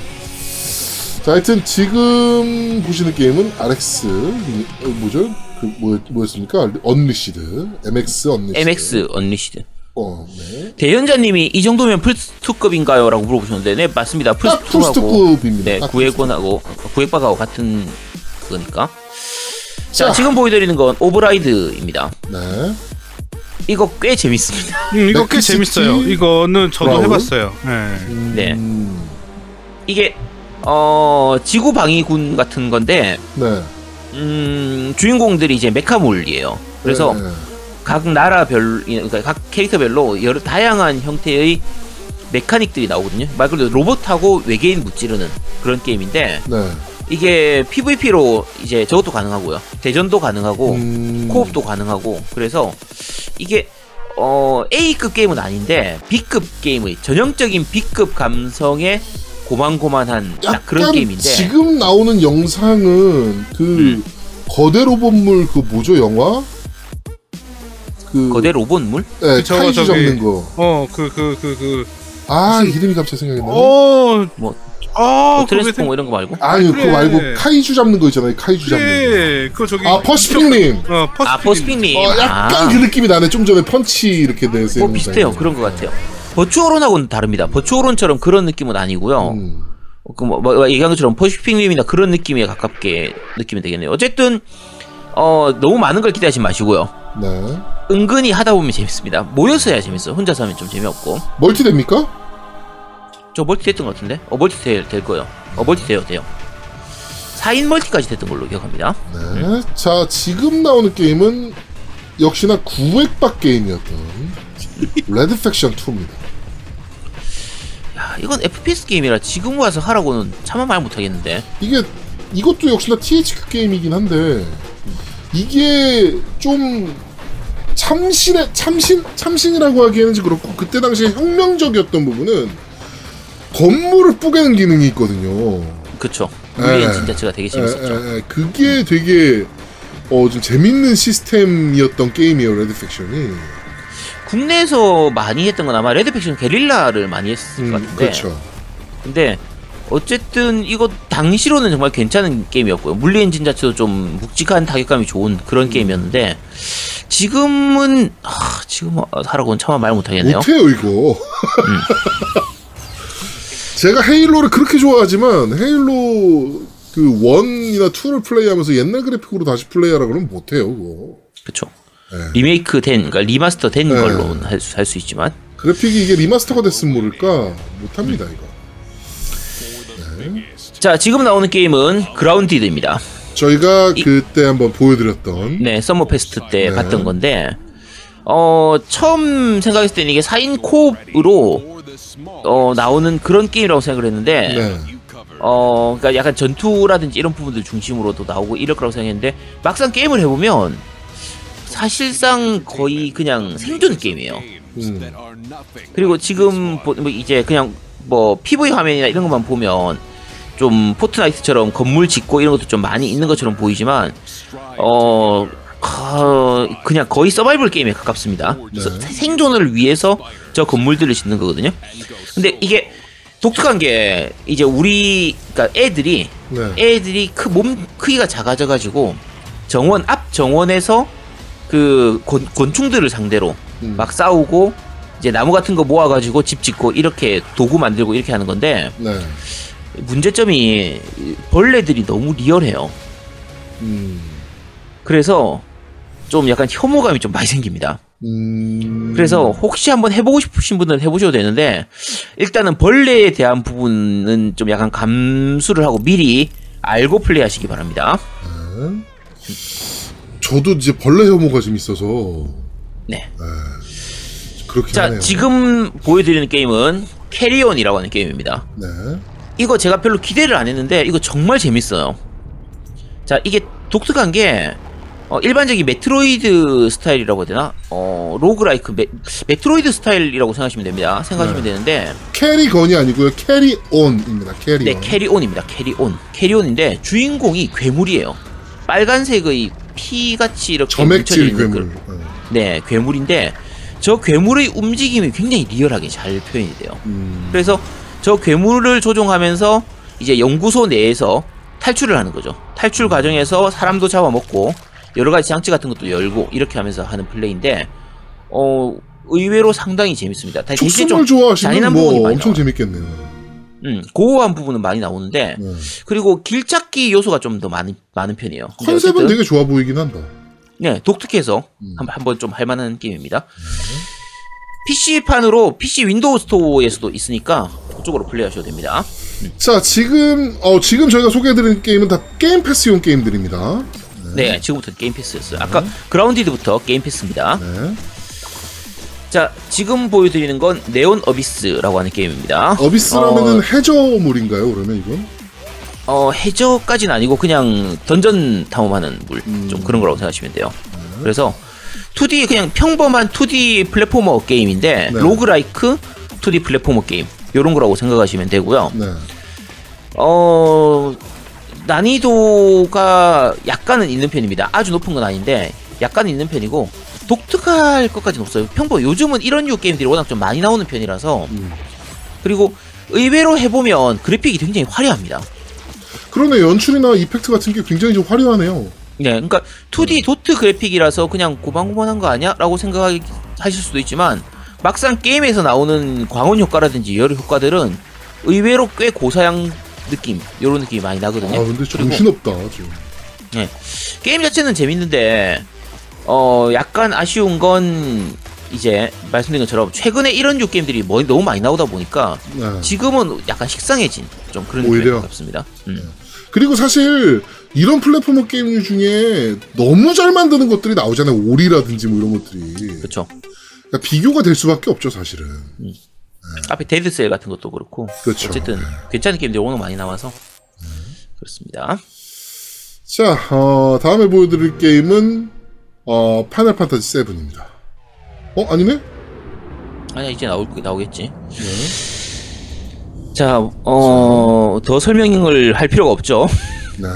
[SPEAKER 2] 자, 하여튼 지금 보시는 게임은 RX, 어, 뭐죠? 그, 뭐, 뭐였습니까? Unleashed. MX Unleashed.
[SPEAKER 4] MX Unleashed.
[SPEAKER 2] 어, 네.
[SPEAKER 4] 대현자님이 이 정도면 플스2급인가요? 라고 물어보셨는데, 네, 맞습니다.
[SPEAKER 2] 딱
[SPEAKER 4] 플스2하고,
[SPEAKER 2] 플스2급입니다.
[SPEAKER 4] 네,
[SPEAKER 2] 딱
[SPEAKER 4] 구엑박하고, 구엑박하고 같은 그거니까. 자,
[SPEAKER 2] 자.
[SPEAKER 4] 지금 보여드리는 건 Override입니다.
[SPEAKER 2] 네.
[SPEAKER 4] 이거 꽤 재밌습니다.
[SPEAKER 3] 음, 이거 꽤
[SPEAKER 2] 맥시티
[SPEAKER 3] 재밌어요. 이거는 저도
[SPEAKER 2] 브라운?
[SPEAKER 3] 해봤어요. 네.
[SPEAKER 2] 음,
[SPEAKER 4] 네. 이게, 어, 지구 방위군 같은 건데,
[SPEAKER 2] 네.
[SPEAKER 4] 음, 주인공들이 이제 메카물이에요. 그래서
[SPEAKER 2] 네, 네.
[SPEAKER 4] 각 나라별, 그러니까 각 캐릭터별로 여러 다양한 형태의 메카닉들이 나오거든요. 말 그대로 로봇하고 외계인 무찌르는 그런 게임인데,
[SPEAKER 2] 네.
[SPEAKER 4] 이게 PVP로 이제 저것도 가능하고요. 대전도 가능하고
[SPEAKER 2] 음,
[SPEAKER 4] 코옵도 가능하고 그래서 이게 어 A급 게임은 아닌데 B급 게임의 전형적인 B급 감성의 고만고만한 딱 그런 게임인데
[SPEAKER 2] 지금 나오는 영상은 그
[SPEAKER 4] 음.
[SPEAKER 2] 거대 로봇물 그 뭐죠 영화? 그
[SPEAKER 4] 거대 로봇물?
[SPEAKER 2] 네,
[SPEAKER 3] 저거
[SPEAKER 2] 카이주
[SPEAKER 3] 저기-
[SPEAKER 2] 잡는 거.
[SPEAKER 3] 어, 그, 그, 그, 그.
[SPEAKER 2] 아 이름이 갑자기 생각이 나네.
[SPEAKER 3] 어,
[SPEAKER 4] 뭐,
[SPEAKER 3] 아,
[SPEAKER 4] 뭐 트랜스포머 이런 거 말고
[SPEAKER 2] 아니
[SPEAKER 3] 그래.
[SPEAKER 2] 그거 말고 카이주 잡는 거 있잖아요. 카이주 잡는
[SPEAKER 3] 그래, 그거 저기.
[SPEAKER 2] 거. 아 Pacific Rim.
[SPEAKER 3] 어, Pacific.
[SPEAKER 4] 아 Pacific Rim
[SPEAKER 2] 어, 약간
[SPEAKER 4] 아,
[SPEAKER 2] 그 느낌이 나네. 좀 전에 펀치 이렇게 내서.
[SPEAKER 4] 뭐 비슷해요 그런 것 같아요 Virtual-On하고는 다릅니다 Virtual-On처럼 그런 느낌은 아니고요
[SPEAKER 2] 음.
[SPEAKER 4] 그 뭐, 뭐 얘기한 것처럼 Pacific Rim이나 그런 느낌에 가깝게 느끼면 되겠네요 어쨌든 어 너무 많은 걸 기대하지 마시고요
[SPEAKER 2] 네.
[SPEAKER 4] 은근히 하다 보면 재밌습니다 모여서 해야 재밌어 혼자서 하면 좀 재미없고
[SPEAKER 2] 멀티 됩니까?
[SPEAKER 4] 저 멀티 됐던 것 같은데? 어 멀티 될, 될 거예요 어 멀티 돼요 돼요 4인 멀티까지 됐던 걸로 기억합니다
[SPEAKER 2] 네. 자, 지금 나오는 게임은 역시나 구엑박 게임이었던 Red Faction 2입니다.
[SPEAKER 4] 야 이건 FPS 게임이라 지금 와서 하라고는 차마 말 못하겠는데
[SPEAKER 2] 이게 이것도 역시나 THQ 게임이긴 한데 이게 좀 참신의 참신 참신이라고 하기에는 좀 그렇고 그때 당시에 혁명적이었던 부분은 건물을 뿌개는 기능이 있거든요.
[SPEAKER 4] 그쵸
[SPEAKER 2] 에.
[SPEAKER 4] 물리 엔진 자체가 되게 재밌었죠
[SPEAKER 2] 에, 에, 에, 그게 되게 어 좀 재밌는 시스템이었던 게임이에요 Red Faction이.
[SPEAKER 4] 국내에서 많이 했던 건 아마 Red Faction Guerrilla를 많이 했을 것 같은데
[SPEAKER 2] 그렇죠.
[SPEAKER 4] 근데 어쨌든 이거 당시로는 정말 괜찮은 게임이었고요. 물리 엔진 자체도 좀 묵직한 타격감이 좋은 그런 게임이었는데 지금은 아, 지금 하라고는 차마 말 못하겠네요.
[SPEAKER 2] 못해요 이거. 제가 Halo를 그렇게 좋아하지만 Halo 그 one이나 two를 플레이하면서 옛날 그래픽으로 다시 플레이하라 그러면 못해요 그거.
[SPEAKER 4] 그렇죠.
[SPEAKER 2] 네.
[SPEAKER 4] 리메이크 된, 그러니까 remaster 된
[SPEAKER 2] 네.
[SPEAKER 4] 걸로 할수 할수 있지만
[SPEAKER 2] 그래픽이 이게 remaster가 됐으면 모를까 못합니다 이거.
[SPEAKER 4] 자 지금 나오는 게임은 그라운디드입니다.
[SPEAKER 2] 저희가
[SPEAKER 4] 이-
[SPEAKER 2] 그때 한번 보여드렸던
[SPEAKER 4] 네, 서머 페스트 때
[SPEAKER 2] 네.
[SPEAKER 4] 봤던 건데 어 처음 생각했을 때는 이게 4인 co-op으로 어 나오는 그런 게임이라고 생각을 했는데
[SPEAKER 2] 네.
[SPEAKER 4] 어, 그러니까 약간 전투라든지 이런 부분들 중심으로도 나오고 이럴 거라고 생각했는데 막상 게임을 해보면 사실상 거의 그냥 생존 게임이에요.
[SPEAKER 2] 음.
[SPEAKER 4] 그리고 지금 보- 뭐 이제 그냥 뭐 PV 화면이나 이런 것만 보면 좀 포트나이트처럼 건물 짓고 이런 것도 좀 많이 있는 것처럼 보이지만 어 어, 그냥 거의 서바이벌 게임에 가깝습니다.
[SPEAKER 2] 네.
[SPEAKER 4] 생존을 위해서 저 건물들을 짓는 거거든요. 근데 이게 독특한 게 이제 우리 그러니까 애들이
[SPEAKER 2] 네.
[SPEAKER 4] 애들이 크, 몸 크기가 작아져가지고 정원 앞 정원에서 그 곤, 곤충들을 상대로
[SPEAKER 2] 음.
[SPEAKER 4] 막 싸우고 이제 나무 같은 거 모아가지고 집 짓고 이렇게 도구 만들고 이렇게 하는 건데
[SPEAKER 2] 네.
[SPEAKER 4] 문제점이 벌레들이 너무 리얼해요.
[SPEAKER 2] 음.
[SPEAKER 4] 그래서 좀 약간 혐오감이 좀 많이 생깁니다.
[SPEAKER 2] 음.
[SPEAKER 4] 그래서 혹시 한번 해보고 싶으신 분들은 해보셔도 되는데 일단은 벌레에 대한 부분은 좀 약간 감수를 하고 미리 알고 플레이하시기 바랍니다.
[SPEAKER 2] 네. 저도 이제 벌레 혐오가 좀 있어서
[SPEAKER 4] 네.
[SPEAKER 2] 그렇긴
[SPEAKER 4] 자,
[SPEAKER 2] 하네요.
[SPEAKER 4] 지금 보여드리는 게임은 캐리온이라고 하는 게임입니다.
[SPEAKER 2] 네.
[SPEAKER 4] 이거 제가 별로 기대를 안 했는데 이거 정말 재밌어요. 자, 이게 독특한 게 어, 일반적인 메트로이드 스타일이라고 해야 되나? 어, roguelike 메, 메트로이드 스타일이라고 생각하시면 됩니다. 생각하시면
[SPEAKER 2] 네.
[SPEAKER 4] 되는데
[SPEAKER 2] 캐리건이 아니고요. 캐리온입니다. 캐리온.
[SPEAKER 4] 네, 캐리온입니다. 캐리온. 캐리온인데 주인공이 괴물이에요. 빨간색의 피같이 이렇게
[SPEAKER 2] 점액질 괴물.
[SPEAKER 4] 그-
[SPEAKER 2] 네.
[SPEAKER 4] 네, 괴물인데 저 괴물의 움직임이 굉장히 리얼하게 잘 표현이 돼요.
[SPEAKER 2] 음.
[SPEAKER 4] 그래서 저 괴물을 조종하면서 이제 연구소 내에서 탈출을 하는 거죠. 탈출 과정에서 사람도 잡아먹고 여러 가지 장치 같은 것도 열고 이렇게 하면서 하는 플레이인데 어 의외로 상당히 재밌습니다.
[SPEAKER 2] 축소물
[SPEAKER 4] 좀 잔인한 부분이
[SPEAKER 2] 뭐
[SPEAKER 4] 많이
[SPEAKER 2] 엄청
[SPEAKER 4] 나와요.
[SPEAKER 2] 재밌겠네요.
[SPEAKER 4] 음, 고어한 부분은 많이 나오는데
[SPEAKER 2] 네.
[SPEAKER 4] 그리고 길찾기 요소가 좀 더 많은 많은 편이에요.
[SPEAKER 2] 컨셉은 되게 좋아 보이긴 한다.
[SPEAKER 4] 네, 독특해서
[SPEAKER 2] 음.
[SPEAKER 4] 한- 한번 좀 할만한 게임입니다. PC판으로 PC 윈도우 스토어에서도 있으니까 그쪽으로 플레이하셔도 됩니다.
[SPEAKER 2] 자, 지금 어 지금 저희가 소개해드린 게임은 다 게임 패스용 게임들입니다.
[SPEAKER 4] 네, 지금부터 게임 패스였어요. 아까 그라운디드부터 게임 패스입니다.
[SPEAKER 2] 네.
[SPEAKER 4] 자, 지금 보여드리는 건 네온 어비스라고 하는 게임입니다.
[SPEAKER 2] 어비스라면은
[SPEAKER 4] 어,
[SPEAKER 2] 해저물인가요? 그러면 이건?
[SPEAKER 4] 어, 해저까지는 아니고 그냥 던전 탐험하는 물.
[SPEAKER 2] 음.
[SPEAKER 4] 좀 그런 거라고 생각하시면 돼요. 그래서 2D 그냥 평범한 2D platformer 게임인데
[SPEAKER 2] 네.
[SPEAKER 4] roguelike 2D platformer 게임. 요런 거라고 생각하시면 되고요.
[SPEAKER 2] 네.
[SPEAKER 4] 어, 난이도가 약간은 있는 편입니다. 아주 높은 건 아닌데 약간 있는 편이고 독특할 것까지는 없어요. 평범 요즘은 이런 류 게임들이 워낙 좀 많이 나오는 편이라서
[SPEAKER 2] 음.
[SPEAKER 4] 그리고 의외로 해보면 그래픽이 굉장히 화려합니다.
[SPEAKER 2] 그러네 연출이나 이펙트 같은 게 굉장히 좀 화려하네요.
[SPEAKER 4] 네, 그러니까 2D 도트 그래픽이라서 그냥 고만고만한 거 아니야? 라고 생각하실 수도 있지만 막상 게임에서 나오는 광원 효과라든지 여러 효과들은 의외로 꽤 고사양 느낌, 요런 느낌이 많이 나거든요.
[SPEAKER 2] 아 근데 정신없다 지금.
[SPEAKER 4] 게임 자체는 재밌는데 어 약간 아쉬운 건 이제 말씀드린 것처럼 최근에 이런 류 게임들이 뭐- 너무 많이 나오다 보니까
[SPEAKER 2] 네.
[SPEAKER 4] 지금은 약간 식상해진 좀 그런? 느낌이 같습니다. 음.
[SPEAKER 2] 그리고 사실 이런 platformer 게임 중에 너무 잘 만드는 것들이 나오잖아요. 오리라든지 뭐 이런 것들이.
[SPEAKER 4] 그렇죠.
[SPEAKER 2] 그러니까 비교가 될 수밖에 없죠, 사실은.
[SPEAKER 4] 앞에 데드셀 같은 것도 그렇고
[SPEAKER 2] 그렇죠.
[SPEAKER 4] 어쨌든 괜찮은 게임들이 워낙 많이 나와서 그렇습니다.
[SPEAKER 2] 자, 어, 다음에 보여드릴 게임은 어, 파이널 판타지 7입니다. 어, 아니네?
[SPEAKER 4] 아니야 이제 나올 나오겠지.
[SPEAKER 2] 네.
[SPEAKER 4] 자, 어, 더 설명을 할 필요가 없죠.
[SPEAKER 2] 네.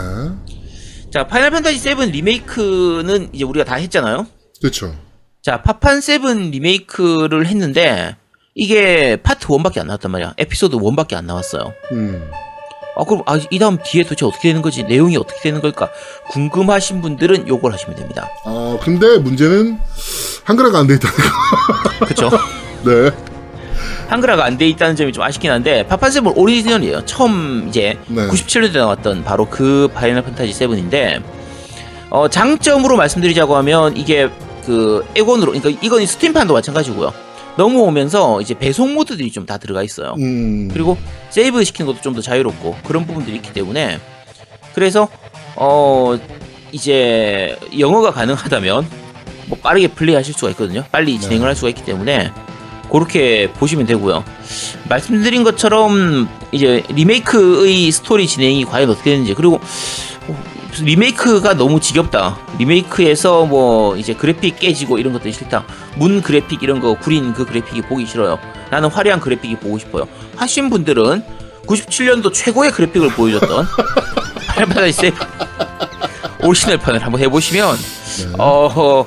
[SPEAKER 4] 자, 파이널 판타지 7 리메이크는 이제 우리가 다 했잖아요.
[SPEAKER 2] 그렇죠.
[SPEAKER 4] 자, 파판 7 리메이크를 했는데 이게 파트 1밖에 안 나왔단 말이야. 에피소드 1밖에 안 나왔어요.
[SPEAKER 2] 음.
[SPEAKER 4] 아, 그럼 아, 이 다음 뒤에 도대체 어떻게 되는 거지? 내용이 어떻게 되는 걸까? 궁금하신 분들은 요걸 하시면 됩니다.
[SPEAKER 2] 아, 근데 문제는 한글화가 안 돼 있다는 거.
[SPEAKER 4] 그쵸?
[SPEAKER 2] 네.
[SPEAKER 4] 한글화가 안 돼 있다는 점이 좀 아쉽긴 한데 파판 7 오리지널이에요. 처음 이제
[SPEAKER 2] 네.
[SPEAKER 4] 97년도에 나왔던 바로 그 파이널 판타지 7인데 어, 장점으로 말씀드리자고 하면 이게 그 엑원으로 그러니까 이건 스팀판도 마찬가지고요. 넘어오면서 이제 배속 mode들이 좀 다 들어가 있어요.
[SPEAKER 2] 음.
[SPEAKER 4] 그리고 세이브 시키는 것도 좀 더 자유롭고 그런 부분들이 있기 때문에 그래서 어 이제 영어가 가능하다면 뭐 빠르게 플레이하실 수가 있거든요. 빨리
[SPEAKER 2] 네.
[SPEAKER 4] 진행을 할 수가 있기 때문에 그렇게 보시면 되고요. 말씀드린 것처럼 이제 리메이크의 스토리 진행이 과연 어떻게 되는지 그리고 어, 리메이크가 너무 지겹다. 리메이크에서 뭐 이제 그래픽 깨지고 이런 것들이 싫다. 문 그래픽 이런 거 구린 그 그래픽이 보기 싫어요. 나는 화려한 그래픽이 보고 싶어요. 하신 분들은 97년도 최고의 그래픽을 보여줬던 파이널 세븐 오리지널판을 한번 해보시면
[SPEAKER 2] 네.
[SPEAKER 4] 어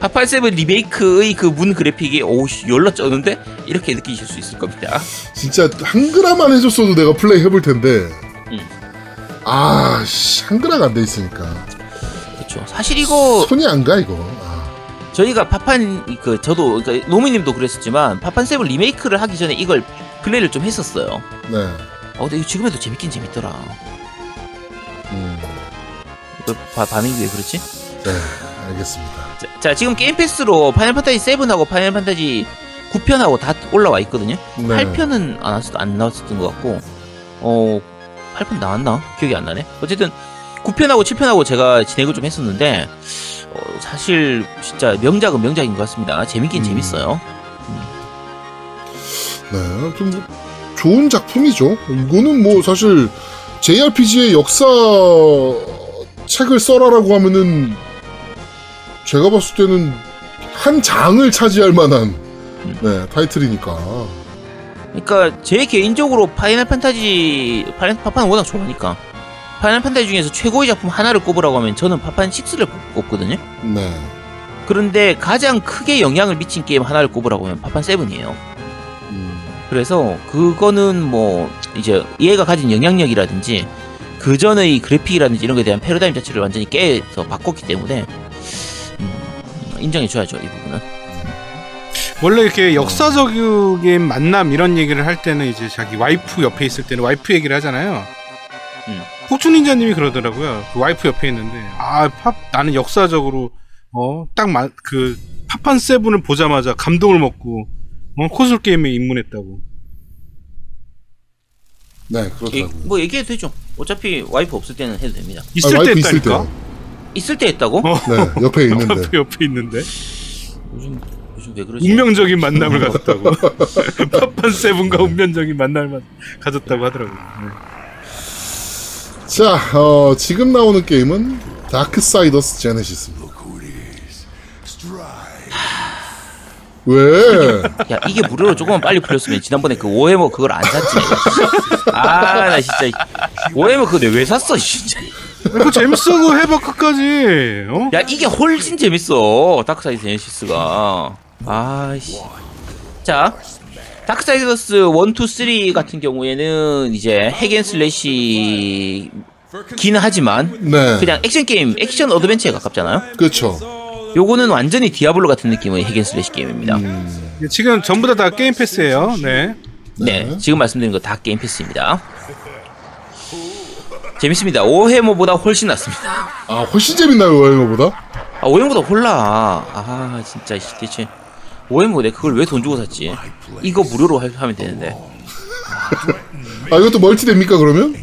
[SPEAKER 4] 파판 세븐 리메이크의 그 문 그래픽이 오씨 열나 쩌는데 이렇게 느끼실 수 있을 겁니다.
[SPEAKER 2] 진짜 한글화만 해줬어도 내가 플레이 해볼 텐데.
[SPEAKER 4] 음.
[SPEAKER 2] 아, 씨, 한글화가 안 돼 있으니까.
[SPEAKER 4] 그렇죠. 사실 이거
[SPEAKER 2] 손이 안 가, 이거. 아,
[SPEAKER 4] 저희가 파판 그 저도 그러니까 노미님도 그랬었지만 파판 세븐 리메이크를 하기 전에 이걸 플레이를 좀 했었어요.
[SPEAKER 2] 네.
[SPEAKER 4] 어 근데 이거 지금 해도 재밌긴 재밌더라.
[SPEAKER 2] 음,
[SPEAKER 4] 그 바- 반응이 왜 그렇지?
[SPEAKER 2] 네, 알겠습니다.
[SPEAKER 4] 자, 자, 지금 게임 패스로 파이널 판타지 7하고 파이널 판타지 9편하고 다 올라와 있거든요.
[SPEAKER 2] 네.
[SPEAKER 4] 8편은 안, 왔, 안 나왔었던 것 같고 어 8편 나왔나? 기억이 안 나네. 어쨌든 9편하고 7편하고 제가 진행을 좀 했었는데 어, 사실 진짜 명작은 명작인 것 같습니다. 재밌긴
[SPEAKER 2] 음.
[SPEAKER 4] 재밌어요.
[SPEAKER 2] 네, 좀 뭐, 좋은 작품이죠. 이거는 뭐 사실 JRPG의 역사 책을 써라라고 하면은 제가 봤을 때는 한 장을 차지할 만한 네, 타이틀이니까.
[SPEAKER 4] 그러니까 제 개인적으로 파이널 판타지 파이널 파판은 워낙 좋아하니까 파이널 판타지 중에서 최고의 작품 하나를 꼽으라고 하면 저는 파판 6를 꼽거든요.
[SPEAKER 2] 네.
[SPEAKER 4] 그런데 가장 크게 영향을 미친 게임 하나를 꼽으라고 하면 파판 7이에요.
[SPEAKER 2] 음,
[SPEAKER 4] 그래서 그거는 뭐 이제 얘가 가진 영향력이라든지 그 전의 그래픽이라든지 이런 거에 대한 패러다임 자체를 완전히 깨서 바꿨기 때문에 음, 인정해 줘야죠 이 부분은.
[SPEAKER 3] 원래 이렇게 역사적인 만남 이런 얘기를 할 때는 이제 자기 와이프 옆에 있을 때는 와이프 얘기를 하잖아요.
[SPEAKER 4] 음.
[SPEAKER 3] 폭주닌자님이 그러더라고요. 그 와이프 옆에 있는데 아 팝, 나는 역사적으로 어딱그 파판 세븐을 보자마자 감동을 먹고 어, 콘솔 게임에 입문했다고.
[SPEAKER 2] 네,
[SPEAKER 4] 예,
[SPEAKER 2] 그렇다고.
[SPEAKER 4] 뭐 얘기해도 되죠. 어차피 와이프 없을 때는 해도 됩니다.
[SPEAKER 3] 있을
[SPEAKER 2] 아,
[SPEAKER 3] 때 했다니까.
[SPEAKER 4] 있을 때 했다고?
[SPEAKER 3] 어.
[SPEAKER 2] 네, 옆에 있는데.
[SPEAKER 3] 와이프 옆에 있는데
[SPEAKER 4] 요즘 요즘 왜 그러지?
[SPEAKER 3] 운명적인 만남을 가졌다고. 파판 세븐과 운명적인 만남을 가졌다고 하더라고요. 네.
[SPEAKER 2] 자, 어, 지금 나오는 게임은 Darksiders Genesis입니다. 왜?
[SPEAKER 4] 야 이게 무료로 조금만 빨리 풀렸으면 지난번에 그 오해머 그걸 안 샀지. 아 나 진짜 오해머 그거 내가 왜 샀어 진짜.
[SPEAKER 3] 그거 재밌어 그거 해봐 끝까지. 어?
[SPEAKER 4] 야 이게 훨씬 재밌어 Darksiders Genesis가. 아씨. 자 Darksiders 1, 2, 3 같은 경우에는 이제 hack and slash 긴 하지만
[SPEAKER 2] 네.
[SPEAKER 4] 그냥 액션 게임, 액션 어드벤처에 가깝잖아요.
[SPEAKER 2] 그렇죠.
[SPEAKER 4] 요거는 완전히 Diablo 같은 느낌의 hack and slash 게임입니다.
[SPEAKER 3] 지금 전부 다 다 게임 패스예요. 네.
[SPEAKER 4] 네, 지금 말씀드린 거 다 Game Pass입니다. 재밌습니다. Warhammer보다 훨씬 낫습니다.
[SPEAKER 2] 아, 훨씬 재밌나요, Warhammer보다?
[SPEAKER 4] 아, 오해모보다 홀라. 아, 진짜, 씨, 대체. 오해모 내가 그걸 왜 돈 주고 샀지? 이거 무료로 하- 하면 되는데.
[SPEAKER 2] 아, 이것도 멀티 됩니까, 그러면?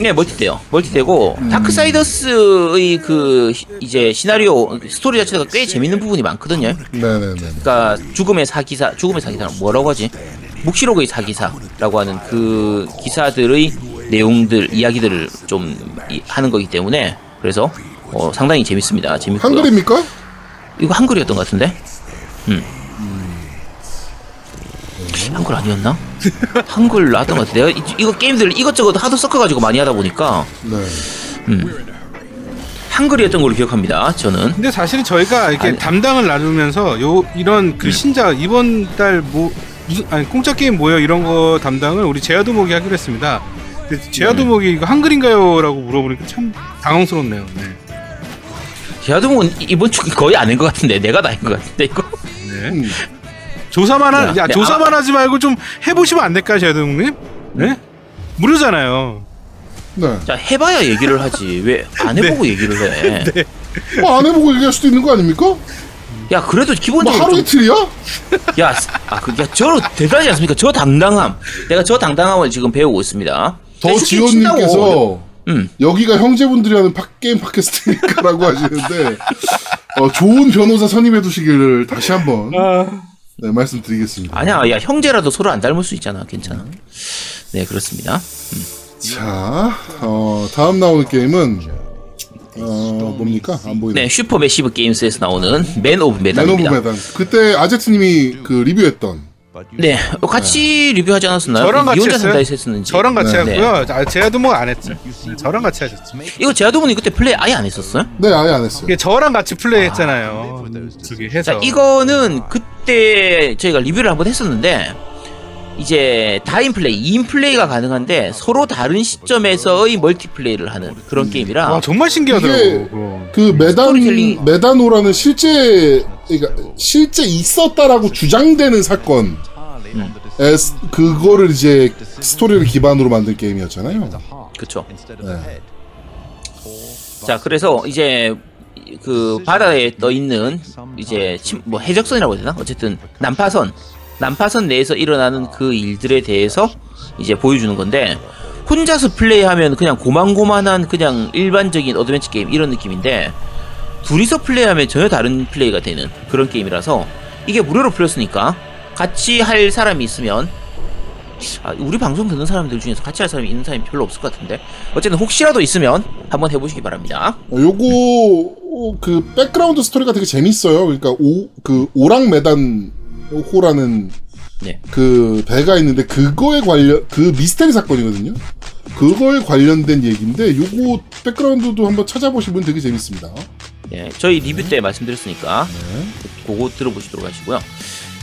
[SPEAKER 4] 네, 멀티돼요. 멀티되고, Darksiders의 그, 시- 이제, 시나리오, 스토리 자체가 꽤 재밌는 부분이 많거든요.
[SPEAKER 2] 네네네.
[SPEAKER 4] 그러니까 죽음의 사기사, 죽음의 사기사는 뭐라고 하지? 묵시록의 사기사라고 하는 그 기사들의 내용들, 이야기들을 좀 이- 하는 거기 때문에 그래서 어, 상당히 재밌습니다. 재밌고요.
[SPEAKER 2] 한글입니까?
[SPEAKER 4] 이거 한글이었던 것 같은데? 음. 한글 아니었나? 한글 나왔던 것 같아. 내가 이, 이거 게임들 이것저것 하도 섞어가지고 많이 하다 보니까
[SPEAKER 2] 네.
[SPEAKER 4] 한글이었던 걸로 기억합니다. 저는.
[SPEAKER 3] 근데 사실은 저희가 이렇게
[SPEAKER 4] 아니.
[SPEAKER 3] 담당을 나누면서 요 이런 그 신작 이번 달뭐 무슨 아니 공짜 게임 뭐요 이런 거 담당을 우리 제아도목이 하기로 했습니다. 근데 제아도목이 이거 한글인가요?라고 물어보니까 참 당황스럽네요. 네.
[SPEAKER 4] 제아동은 이번 주 거의 안 한 것 같은데 내가 다한것 같은데 이거.
[SPEAKER 3] 네.
[SPEAKER 2] 음.
[SPEAKER 3] 조사만 하,
[SPEAKER 4] 야,
[SPEAKER 3] 야,
[SPEAKER 4] 야,
[SPEAKER 3] 조사만 하지 말고 좀 해보시면 안 될까요, 제아도목님? 네? 무료잖아요.
[SPEAKER 2] 네.
[SPEAKER 4] 자 해봐야 얘기를 하지 왜 안 해보고 얘기를 해?
[SPEAKER 2] 뭐, 안 해보고 얘기할 수도 있는 거 아닙니까?
[SPEAKER 4] 야 그래도
[SPEAKER 2] 뭐,
[SPEAKER 4] 기본적으로
[SPEAKER 2] 하루
[SPEAKER 4] 좀,
[SPEAKER 2] 이틀이야?
[SPEAKER 4] 야, 아, 그, 야, 저 대단하지 않습니까? 저 당당함. 내가 저 당당함을 지금 배우고 있습니다.
[SPEAKER 2] 더. 지원님께서
[SPEAKER 4] 음.
[SPEAKER 2] 여기가 형제분들이 하는 팟, 게임 팟캐스트니까라고 하시는데 어, 좋은 변호사 선임해 두시기를 다시 한번 네, 말씀드리겠습니다.
[SPEAKER 4] 아니야, 야, 형제라도 서로 안 닮을 수 있잖아. 괜찮아. 네, 그렇습니다.
[SPEAKER 2] 자, 어, 다음 나오는 게임은 어, 뭡니까? 안 보이네.
[SPEAKER 4] 네, 슈퍼 매시브 게임스에서 나오는 맨 오브
[SPEAKER 2] 맨 오브
[SPEAKER 4] 메달입니다.
[SPEAKER 2] 메단. 그때 아제트님이 그 리뷰했던
[SPEAKER 4] 네, 어, 같이 리뷰하지 않았었나요?
[SPEAKER 3] 저랑 같이
[SPEAKER 4] 이 혼자
[SPEAKER 3] 했어요?
[SPEAKER 4] 산다에서 했었는지.
[SPEAKER 3] 저랑 같이
[SPEAKER 2] 네.
[SPEAKER 3] 하고요. 아, 제아도목 안 했죠. 네, 저랑 같이 하셨죠.
[SPEAKER 4] 이거 제아도분이 그때 플레이 아예 안 했었어요?
[SPEAKER 2] 네, 아예 안 했어요.
[SPEAKER 3] 이게 저랑 같이 플레이했잖아요. 저기 해서.
[SPEAKER 4] 자, 이거는 그 때 저희가 리뷰를 한번 했었는데 이제 다인 플레이, 2인 플레이가 가능한데 서로 다른 시점에서의 멀티플레이를 하는 그런 게임이라
[SPEAKER 3] 와 정말 신기하더라고. 그
[SPEAKER 2] 메단
[SPEAKER 4] 스토리텔링.
[SPEAKER 2] 메단호라는 실제 그러니까 실제 있었다라고 주장되는 사건 에 스- 그거를 이제 스토리를 기반으로 만든 게임이었잖아요.
[SPEAKER 4] 그쵸.
[SPEAKER 2] 네.
[SPEAKER 4] 자, 그래서 이제 그 바다에 떠 있는 이제 침, 뭐 해적선이라고 해야 되나? 어쨌든 난파선, 난파선 내에서 일어나는 그 일들에 대해서 이제 보여주는 건데 혼자서 플레이하면 그냥 고만고만한 그냥 일반적인 어드벤처 게임 이런 느낌인데 둘이서 플레이하면 전혀 다른 플레이가 되는 그런 게임이라서 이게 무료로 풀렸으니까 같이 할 사람이 있으면 아, 우리 방송 듣는 사람들 중에서 같이 할 사람이 있는 사람이 별로 없을 것 같은데 어쨌든 혹시라도 있으면 한번 해보시기 바랍니다.
[SPEAKER 2] 어, 요거 어, 그 백그라운드 스토리가 되게 재밌어요. 그러니까 오 그 오랑 메단 호라는
[SPEAKER 4] 네.
[SPEAKER 2] 그 배가 있는데 그거에 관련 그 미스테리 사건이거든요. 그거에 관련된 얘기인데 요거 백그라운드도 한번 찾아보시면 되게 재밌습니다.
[SPEAKER 4] 예, 저희 리뷰 때 말씀드렸으니까 그거 들어보시도록 하시고요.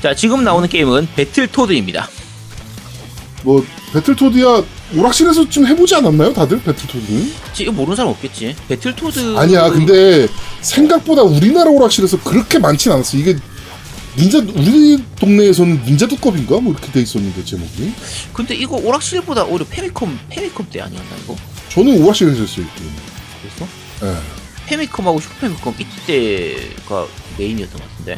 [SPEAKER 4] 자, 지금 나오는 게임은 Battletoads입니다.
[SPEAKER 2] 뭐 Battletoads야 오락실에서 좀 해보지 않았나요, 다들 Battletoads는?
[SPEAKER 4] 지금 모르는 사람 없겠지. Battletoads
[SPEAKER 2] 아니야, 근데 생각보다 우리나라 오락실에서 그렇게 많진 않았어. 이게 닌자 우리 동네에서는 닌자 두꺼빈가 뭐 이렇게 돼 있었는데 제목이.
[SPEAKER 4] 근데 이거 오락실보다 오히려 패미컴 패미컴 때 아니었나 이거?
[SPEAKER 2] 저는 오락실에서 했어요, 이 게임.
[SPEAKER 4] 그래서
[SPEAKER 2] 예.
[SPEAKER 4] 페미컴하고 슈퍼페미컴 이때가 메인이었던 것 같은데.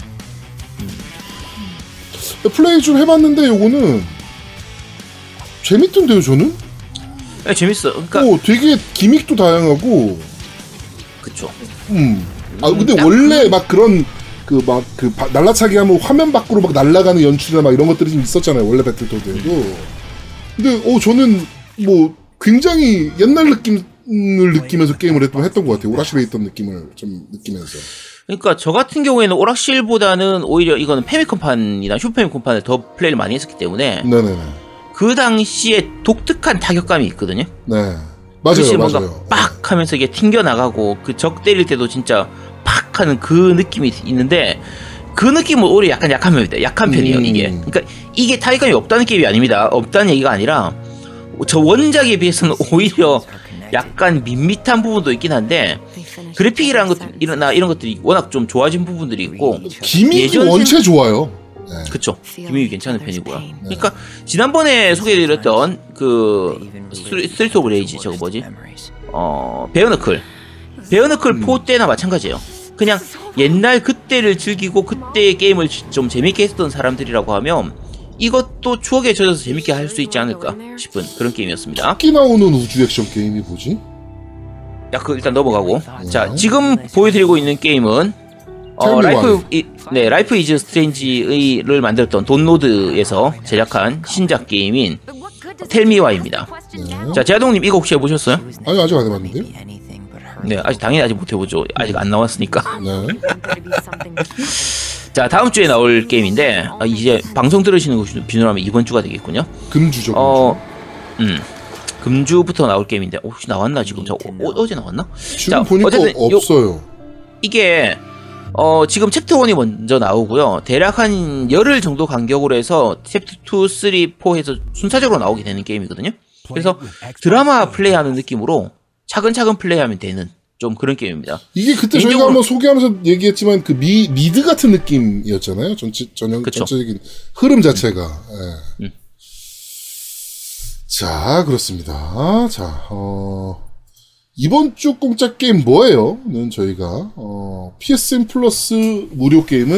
[SPEAKER 2] 플레이 좀 해봤는데 요거는 재밌던데요, 저는?
[SPEAKER 4] 예, 재밌어. 그러니까
[SPEAKER 2] 오, 되게 기믹도 다양하고,
[SPEAKER 4] 그쵸.
[SPEAKER 2] 음. 아, 근데
[SPEAKER 4] 딱
[SPEAKER 2] 원래 막 그런, 그, 막, 그, 바- 날라차기 하면 화면 밖으로 막 날아가는 연출이나 막 이런 것들이 좀 있었잖아요, 원래 배틀토드에도. 근데, 어, 저는, 뭐, 굉장히 옛날 느낌 느끼면서 게임을 했던, 했던 것 같아요. 오락실에 있던 느낌을 좀 느끼면서.
[SPEAKER 4] 그러니까 저 같은 경우에는 오락실보다는 오히려 이거는 페미컴판이나 슈퍼페미컴판을 더 플레이를 많이 했었기 때문에
[SPEAKER 2] 네네네.
[SPEAKER 4] 그 당시에 독특한 타격감이 있거든요.
[SPEAKER 2] 네. 맞아요,
[SPEAKER 4] 뭔가
[SPEAKER 2] 맞아요.
[SPEAKER 4] 빡 하면서 이게 튕겨 나가고 그 적 때릴 때도 진짜 팍 하는 그 느낌이 있는데 그 느낌은 오히려 약간 약한 편입니다. 약한 편이에요,
[SPEAKER 2] 음.
[SPEAKER 4] 이게. 그러니까 이게 타격감이 없다는 게임이 아닙니다. 없다는 얘기가 아니라 저 원작에 비해서는 오히려 약간 밋밋한 부분도 있긴 한데 그래픽이라는 것 이런 이런 것들이 워낙 좀 좋아진 부분들이 있고
[SPEAKER 2] gimmick이 원체 좋아요. 네.
[SPEAKER 4] 그쵸 gimmick이 괜찮은 편이고요. 그러니까 지난번에 소개해드렸던 그 Stree- Streets of Rage 저거 뭐지? 어 Bare Knuckle Bare Knuckle 4 때나 마찬가지예요. 그냥 옛날 그때를 즐기고 그때의 게임을 좀 재밌게 했던 사람들이라고 하면 이것도 추억에 젖어서 재밌게 할 수 있지 않을까 싶은 그런 게임이었습니다.
[SPEAKER 2] 끼 나오는 우주 액션 게임이 뭐지?
[SPEAKER 4] 야, 그 일단 넘어가고.
[SPEAKER 2] 네.
[SPEAKER 4] 자, 지금 보여드리고 있는 게임은 어,
[SPEAKER 2] Life.
[SPEAKER 4] I, 네, Life Is Strange를 만들었던 Dontnod에서 제작한 신작 게임인 Tell Me Why입니다.
[SPEAKER 2] 네.
[SPEAKER 4] 자, 제아동님 이거 혹시 해보셨어요?
[SPEAKER 2] 아니, 아직 안 해봤는데요?
[SPEAKER 4] 네, 아직 당연히 아직 못 해보죠. 아직 안 나왔으니까.
[SPEAKER 2] 네.
[SPEAKER 4] 자, 다음 주에 나올 게임인데 아, 이제 방송 들으시는 거 분이라면 이번 주가 되겠군요.
[SPEAKER 2] 금주죠, 금주.
[SPEAKER 4] 어, 음. 금주부터 나올 게임인데 혹시 나왔나 지금? 저 어, 제 나왔나?
[SPEAKER 2] 지금
[SPEAKER 4] 자,
[SPEAKER 2] 보니까
[SPEAKER 4] 어쨌든 요-
[SPEAKER 2] 없어요.
[SPEAKER 4] 이게 어 지금 챕터 1이 먼저 나오고요. 대략 한 열흘 정도 간격으로 해서 챕터 2, 3, 4 해서 순차적으로 나오게 되는 게임이거든요. 그래서 드라마 플레이하는 느낌으로 차근차근 플레이하면 되는 좀 그런 게임입니다.
[SPEAKER 2] 이게 그때 저희가
[SPEAKER 4] 개인적으로-
[SPEAKER 2] 한번 소개하면서 얘기했지만 그 미, 미드 같은 느낌이었잖아요. 전체, 전형,
[SPEAKER 4] 그쵸.
[SPEAKER 2] 전체적인 흐름 자체가. 예.
[SPEAKER 4] 음.
[SPEAKER 2] 자, 그렇습니다. 자, 어, 이번 주 공짜 게임 뭐예요?는 저희가, 어, PSN 플러스 무료 게임은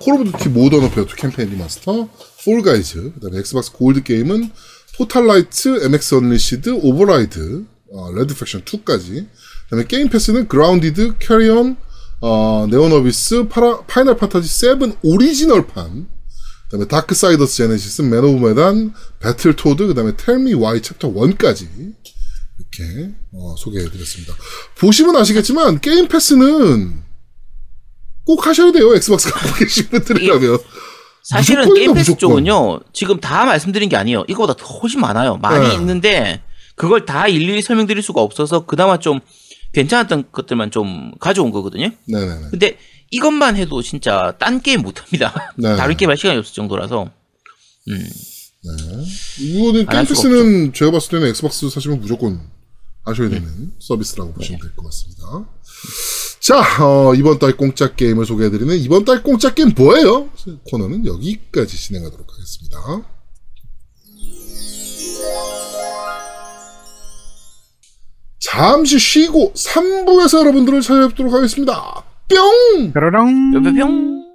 [SPEAKER 2] Call of Duty Modern Warfare 2 Campaign Remaster, Fall Guys, 그 다음에 Xbox Gold 게임은 Portal Knights, MX Unleashed, Override, 어, Red Faction 2까지, 그 다음에 Game Pass는 Grounded, Carrion, 어, Neon Abyss, 파라, Final Fantasy 7 오리지널판, 그 다음에 Darksiders Genesis, Man of Medan, Battletoads, 그 다음에 Tell Me Why Chapter 1까지 이렇게 어, 소개해드렸습니다. 보시면 아시겠지만 Game Pass는 꼭 하셔야 돼요. Xbox 갖고 계신 분들이라면.
[SPEAKER 4] 사실은
[SPEAKER 2] 무조건이다,
[SPEAKER 4] Game Pass
[SPEAKER 2] 무조건.
[SPEAKER 4] 쪽은요. 지금 다 말씀드린 게 아니에요. 이거보다 더 훨씬 많아요. 많이
[SPEAKER 2] 네.
[SPEAKER 4] 있는데 그걸 다 일일이 설명드릴 수가 없어서 그나마 좀 괜찮았던 것들만 좀 가져온 거거든요.
[SPEAKER 2] 네네네.
[SPEAKER 4] 근데 이것만 해도 진짜 딴 게임 못합니다.
[SPEAKER 2] 네.
[SPEAKER 4] 다른 게임 할 시간이 없을 정도라서. 음.
[SPEAKER 2] 이거는 게임
[SPEAKER 4] 수가
[SPEAKER 2] 패스는 제가 봤을 때는 Xbox 사시면 무조건 하셔야 되는 서비스라고 보시면 될 것 같습니다. 자, 어, 이번 달 공짜 게임을 소개해드리는 이번 달 공짜 게임 뭐예요? 코너는 여기까지 진행하도록 하겠습니다. 잠시 쉬고 3부에서 여러분들을 찾아뵙도록 하겠습니다. 뿅!
[SPEAKER 3] 뾰로롱.
[SPEAKER 4] 뿅뿅뿅.